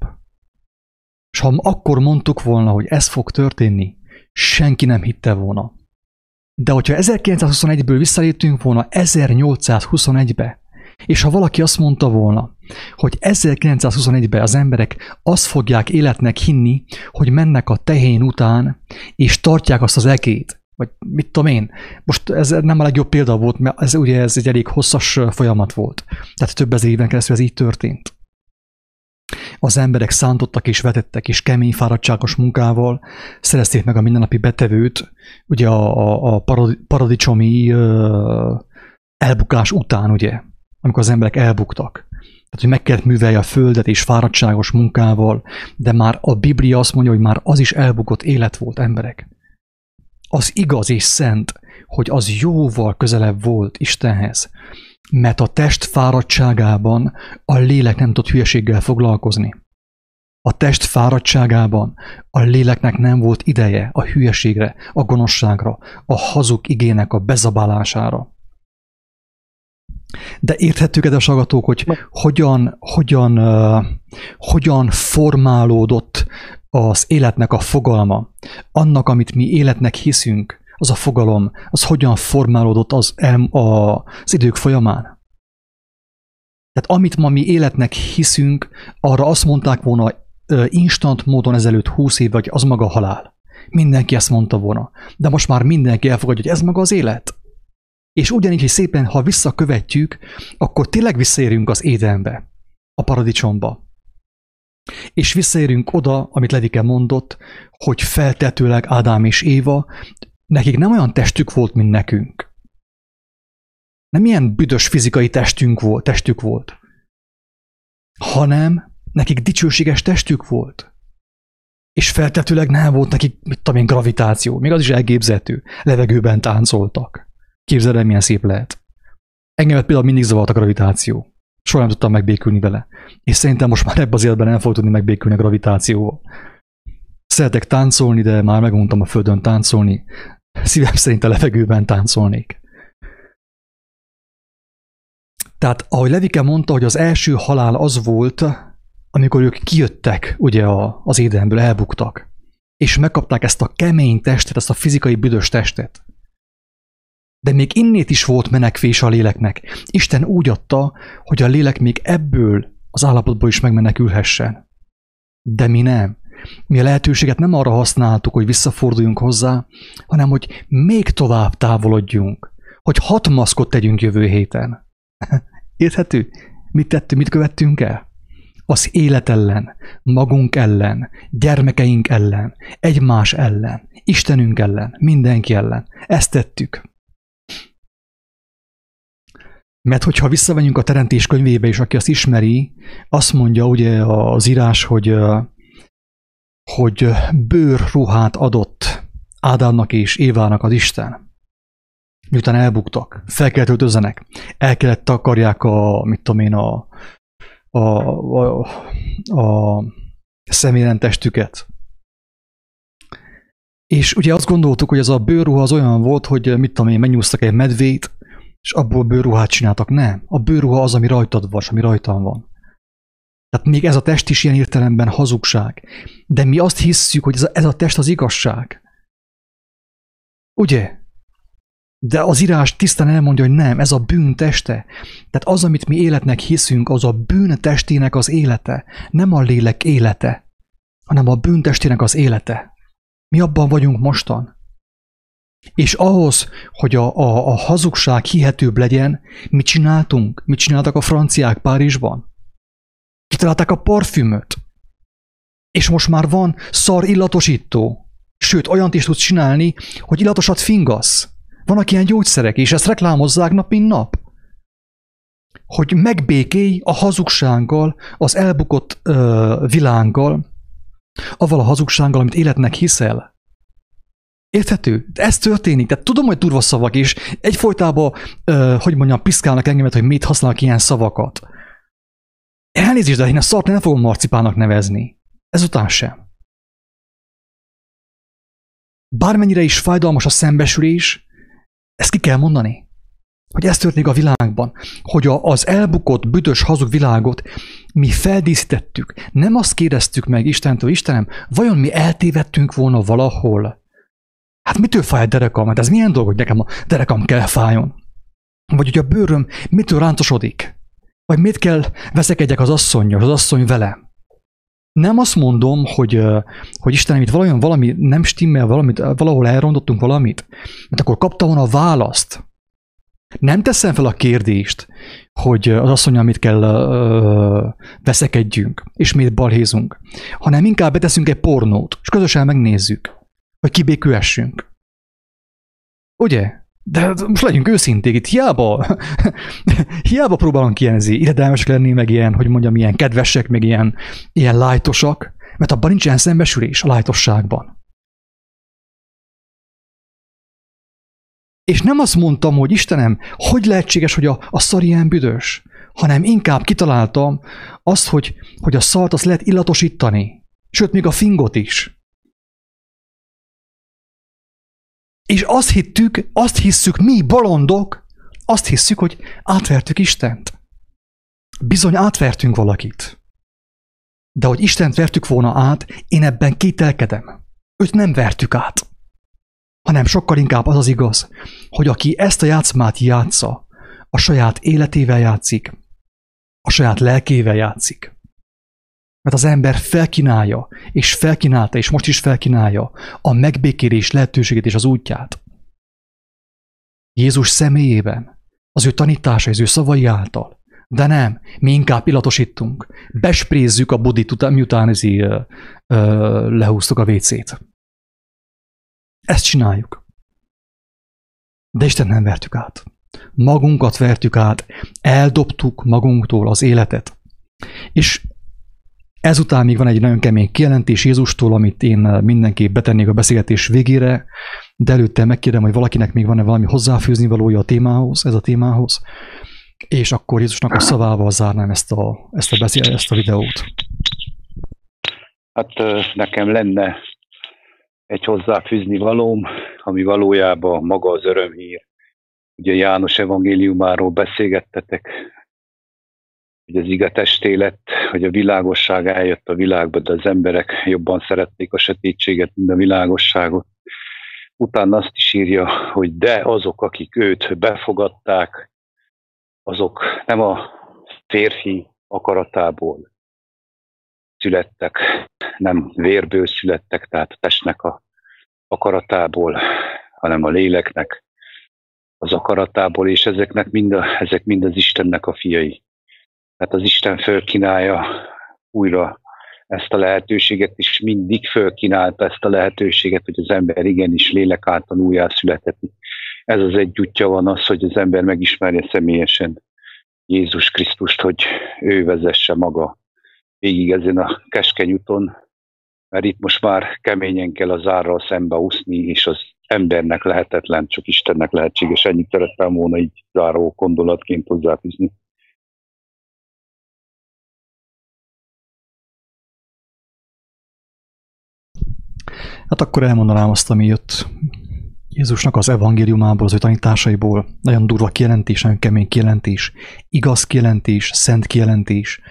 és ha akkor mondtuk volna, hogy ez fog történni, senki nem hitte volna. De hogyha 1921-ből visszaléptünk volna 1821-be, és ha valaki azt mondta volna, hogy 1921-ben az emberek azt fogják életnek hinni, hogy mennek a tehén után, és tartják azt az egét, vagy mit tudom én. Most ez nem a legjobb példa volt, mert ez ugye ez egy elég hosszas folyamat volt. Tehát több ezer éven keresztül ez így történt. Az emberek szántottak és vetettek, és kemény fáradtságos munkával szerezték meg a mindennapi betevőt, ugye a, a, a paradicsomi uh, elbukás után, ugye, amikor az emberek elbuktak. Tehát, hogy meg kellett művelje a földet és fáradtságos munkával, de már a Biblia azt mondja, hogy már az is elbukott élet volt emberek. Az igaz és szent, hogy az jóval közelebb volt Istenhez, mert a test fáradtságában a lélek nem tud hülyeséggel foglalkozni. A test fáradtságában a léleknek nem volt ideje a hülyeségre, a gonoszságra, a hazug igének a bezabálására. De érthettük kedves agatók, hogy hogyan, hogyan, uh, hogyan formálódott az életnek a fogalma, annak, amit mi életnek hiszünk, az a fogalom, az hogyan formálódott az, a, az idők folyamán. Tehát amit ma mi életnek hiszünk, arra azt mondták volna instant módon ezelőtt 20 év, vagy az maga halál. Mindenki ezt mondta volna. De most már mindenki elfogadja, hogy ez maga az élet. És ugyanígy, hogy szépen, ha visszakövetjük, akkor tényleg visszaérünk az édenbe, a paradicsomba. És visszaérünk oda, amit Levike mondott, hogy feltetőleg Ádám és Éva, nekik nem olyan testük volt, mint nekünk. Nem ilyen büdös fizikai testünk volt, testük volt, hanem nekik dicsőséges testük volt. És feltetőleg nem volt nekik, mit tudom én, gravitáció. Még az is elgépzető. Levegőben táncoltak. Képzeld el, milyen szép lehet. Engem például mindig zavart a gravitáció. Soha nem tudtam megbékülni vele. És szerintem most már ebben az életben nem fog tudni megbékülni a gravitációval. Szeretek táncolni, de már meguntam a földön táncolni. Szívem szerint a levegőben táncolnék. Tehát, ahogy Levike mondta, hogy az első halál az volt, amikor ők kijöttek ugye a, az édenből, elbuktak, és megkapták ezt a kemény testet, ezt a fizikai büdös testet. De még innét is volt menekvés a léleknek. Isten úgy adta, hogy a lélek még ebből az állapotból is megmenekülhessen. De mi nem. Mi a lehetőséget nem arra használtuk, hogy visszaforduljunk hozzá, hanem hogy még tovább távolodjunk, hogy hat maszkot tegyünk jövő héten. Érthető? Mit tettünk, mit követtünk el? Az élet ellen, magunk ellen, gyermekeink ellen, egymás ellen, Istenünk ellen, mindenki ellen. Ezt tettük. Mert hogyha visszamegyünk a Teremtés könyvébe, és aki azt ismeri, azt mondja ugye az írás, hogy, hogy bőrruhát adott Ádámnak és Évának az Isten. Miután elbuktak, fel kellett öltözzenek, el kellett takarják a, mit tudom én, a, a, a, a személyren testüket. És ugye azt gondoltuk, hogy ez a bőrruha az olyan volt, hogy mit tudom én, megnyúztak egy medvét, és abból bőrruhát csináltak. Nem. A bőrruha az, ami rajtad van, ami rajtam van. Tehát még ez a test is ilyen értelemben hazugság. De mi azt hisszük, hogy ez a, ez a test az igazság. Ugye? De az írás tisztán elmondja, hogy nem, ez a bűn teste. Tehát az, amit mi életnek hiszünk, az a bűn testének az élete. Nem a lélek élete, hanem a bűn testének az élete. Mi abban vagyunk mostan. És ahhoz, hogy a, a, a hazugság hihetőbb legyen, mit csináltunk? Mit csináltak a franciák Párizsban? Kitalálták a parfümöt. És most már van szar illatosító. Sőt, olyant is tudsz csinálni, hogy illatosat fingasz. Vannak ilyen gyógyszerek, és ezt reklámozzák nap mint nap. Hogy megbékélj a hazugsággal, az elbukott ö, világgal, avval a hazugsággal, amit életnek hiszel. Érthető? Ez történik. Tehát tudom, hogy durva szavak, és egyfolytában, ö, hogy mondjam, piszkálnak engemet, hogy mit használnak ilyen szavakat. Elnézést, de én a szart nem fogom marcipának nevezni. Ezután sem. Bármennyire is fájdalmas a szembesülés, ezt ki kell mondani. Hogy ez történik a világban. Hogy a, az elbukott, büdös, hazug világot mi feldíszítettük. Nem azt kérdeztük meg Istentől, Istenem, vajon mi eltévedtünk volna valahol? Hát mitől fáj a derekam? Hát ez milyen dolog, hogy nekem a derekam kell fájjon? Vagy hogy a bőröm mitől rántosodik? Vagy mit kell veszekedjek az asszonyjal, az asszony vele? Nem azt mondom, hogy, hogy Istenem, itt valami, valami nem stimmel, valamit, valahol elrontottunk valamit, mert akkor kapta volna a választ. Nem teszem fel a kérdést, hogy az asszonyal mit kell veszekedjünk, és miért balhézunk, hanem inkább beteszünk egy pornót, és közösen megnézzük hogy kibékülhessünk. Ugye? De most legyünk őszinték, itt hiába, hiába próbálunk ilyen irredelmesek lenni, meg ilyen, hogy mondjam, ilyen kedvesek, meg ilyen, ilyen lájtosak, mert abban nincsen szembesülés a lájtosságban. És nem azt mondtam, hogy Istenem, hogy lehetséges, hogy a, a szar ilyen büdös, hanem inkább kitaláltam azt, hogy, hogy a szart azt lehet illatosítani, sőt, még a fingot is. És azt hittük, azt hisszük mi, bolondok, azt hisszük, hogy átvertük Istent. Bizony átvertünk valakit. De hogy Istent vertük volna át, én ebben kételkedem. Őt nem vertük át. Hanem sokkal inkább az az igaz, hogy aki ezt a játszmát játsza, a saját életével játszik, a saját lelkével játszik. Mert az ember felkínálja, és felkínálta, és most is felkínálja a megbékélés lehetőségét és az útját. Jézus személyében, az ő tanítása, az ő szavai által. De nem, mi inkább illatosítunk. Besprézzük a budit, után, miután ö, lehúztuk a WC-t. Ezt csináljuk. De Isten nem vertük át. Magunkat vertük át, eldobtuk magunktól az életet. És ezután még van egy nagyon kemény kijelentés Jézustól, amit én mindenképp betennék a beszélgetés végére, de előtte megkérdem, hogy valakinek még van-e valami hozzáfűzni valója a témához, ez a témához, és akkor Jézusnak a szavával zárnám ezt a, ezt a, beszél, ezt a videót. Hát nekem lenne egy hozzáfűzni valóm, ami valójában maga az örömhír. Ugye János evangéliumáról beszélgettetek, hogy az ige testé hogy a világosság eljött a világba, de az emberek jobban szerették a sötétséget, mint a világosságot. Utána azt is írja, hogy de azok, akik őt befogadták, azok nem a férfi akaratából születtek, nem vérből születtek, tehát a testnek a akaratából, hanem a léleknek az akaratából, és ezeknek mind a, ezek mind az Istennek a fiai. Tehát az Isten fölkínálja újra ezt a lehetőséget, és mindig fölkínálta ezt a lehetőséget, hogy az ember igenis lélek által újjászületeti. Ez az egy útja van az, hogy az ember megismerje személyesen Jézus Krisztust, hogy ő vezesse maga végig ezen a keskeny úton, mert itt most már keményen kell az árral szembe úszni, és az embernek lehetetlen, csak Istennek lehetséges. Ennyit szerettem volna így záró gondolatként hozzáfűzni. Hát akkor elmondanám azt, ami jött Jézusnak az evangéliumából, az ő tanításaiból. Nagyon durva kijelentés, nagyon kemény kijelentés, igaz kijelentés, szent kijelentés.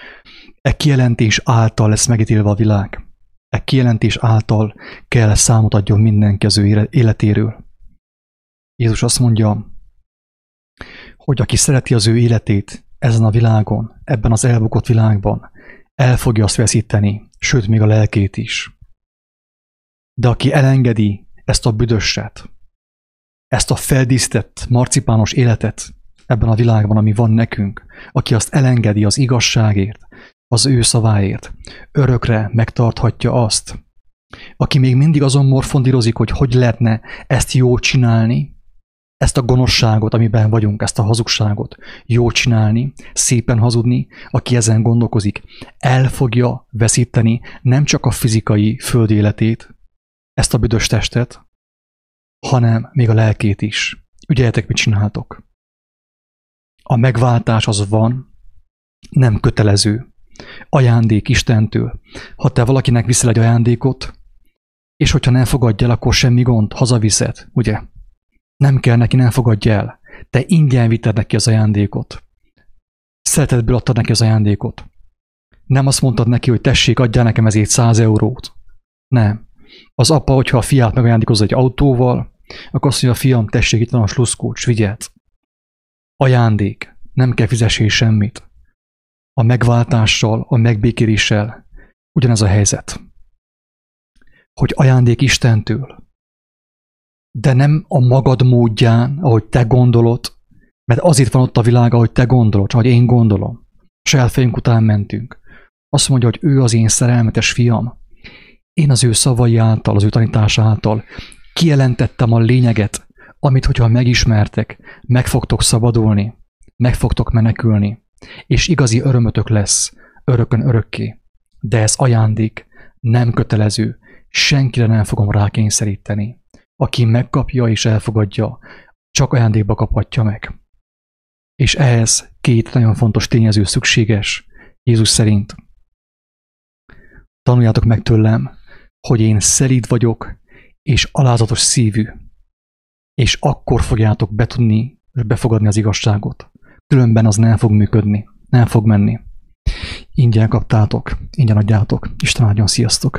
E kijelentés által lesz megítélve a világ. E kijelentés által kell számot adjon mindenki az ő életéről. Jézus azt mondja, hogy aki szereti az ő életét ezen a világon, ebben az elbukott világban, el fogja azt veszíteni, sőt, még a lelkét is. De aki elengedi ezt a büdösset, ezt a feldísztett, marcipános életet ebben a világban, ami van nekünk, aki azt elengedi az igazságért, az ő szaváért, örökre megtarthatja azt. Aki még mindig azon morfondírozik, hogy hogy lehetne ezt jó csinálni, ezt a gonoszságot, amiben vagyunk, ezt a hazugságot jó csinálni, szépen hazudni, aki ezen gondolkozik, el fogja veszíteni nem csak a fizikai földéletét, ezt a büdös testet, hanem még a lelkét is. Ügyeljetek, mit csináltok. A megváltás az van, nem kötelező. Ajándék Istentől. Ha te valakinek viszel egy ajándékot, és hogyha nem fogadja el, akkor semmi gond, hazaviszed, ugye? Nem kell neki, nem fogadja el. Te ingyen vited neki az ajándékot. Szeretetből adtad neki az ajándékot. Nem azt mondtad neki, hogy tessék, adjál nekem ezért 100 eurót. Nem. Az apa, hogyha a fiát megajándékozza egy autóval, akkor azt mondja, fiam, tessék, itt van a sluszkócs, vigyelt. Ajándék. Nem kell fizessél semmit. A megváltással, a megbékéléssel ugyanez a helyzet. Hogy ajándék Istentől, de nem a magad módján, ahogy te gondolod, mert azért van ott a világ, ahogy te gondolod, ahogy én gondolom. Saját fejünk után mentünk. Azt mondja, hogy ő az én szerelmetes fiam. Én az ő szavai által, az ő tanítás által kijelentettem a lényeget, amit, hogyha megismertek, meg fogtok szabadulni, meg fogtok menekülni, és igazi örömötök lesz örökön örökké. De ez ajándék, nem kötelező, senkire nem fogom rákényszeríteni. Aki megkapja és elfogadja, csak ajándékba kaphatja meg. És ehhez két nagyon fontos tényező szükséges, Jézus szerint. Tanuljátok meg tőlem, hogy én szelíd vagyok, és alázatos szívű, és akkor fogjátok betudni és befogadni az igazságot. Különben az nem fog működni, nem fog menni. Ingyen kaptátok, ingyen adjátok. Isten áldjon, sziasztok!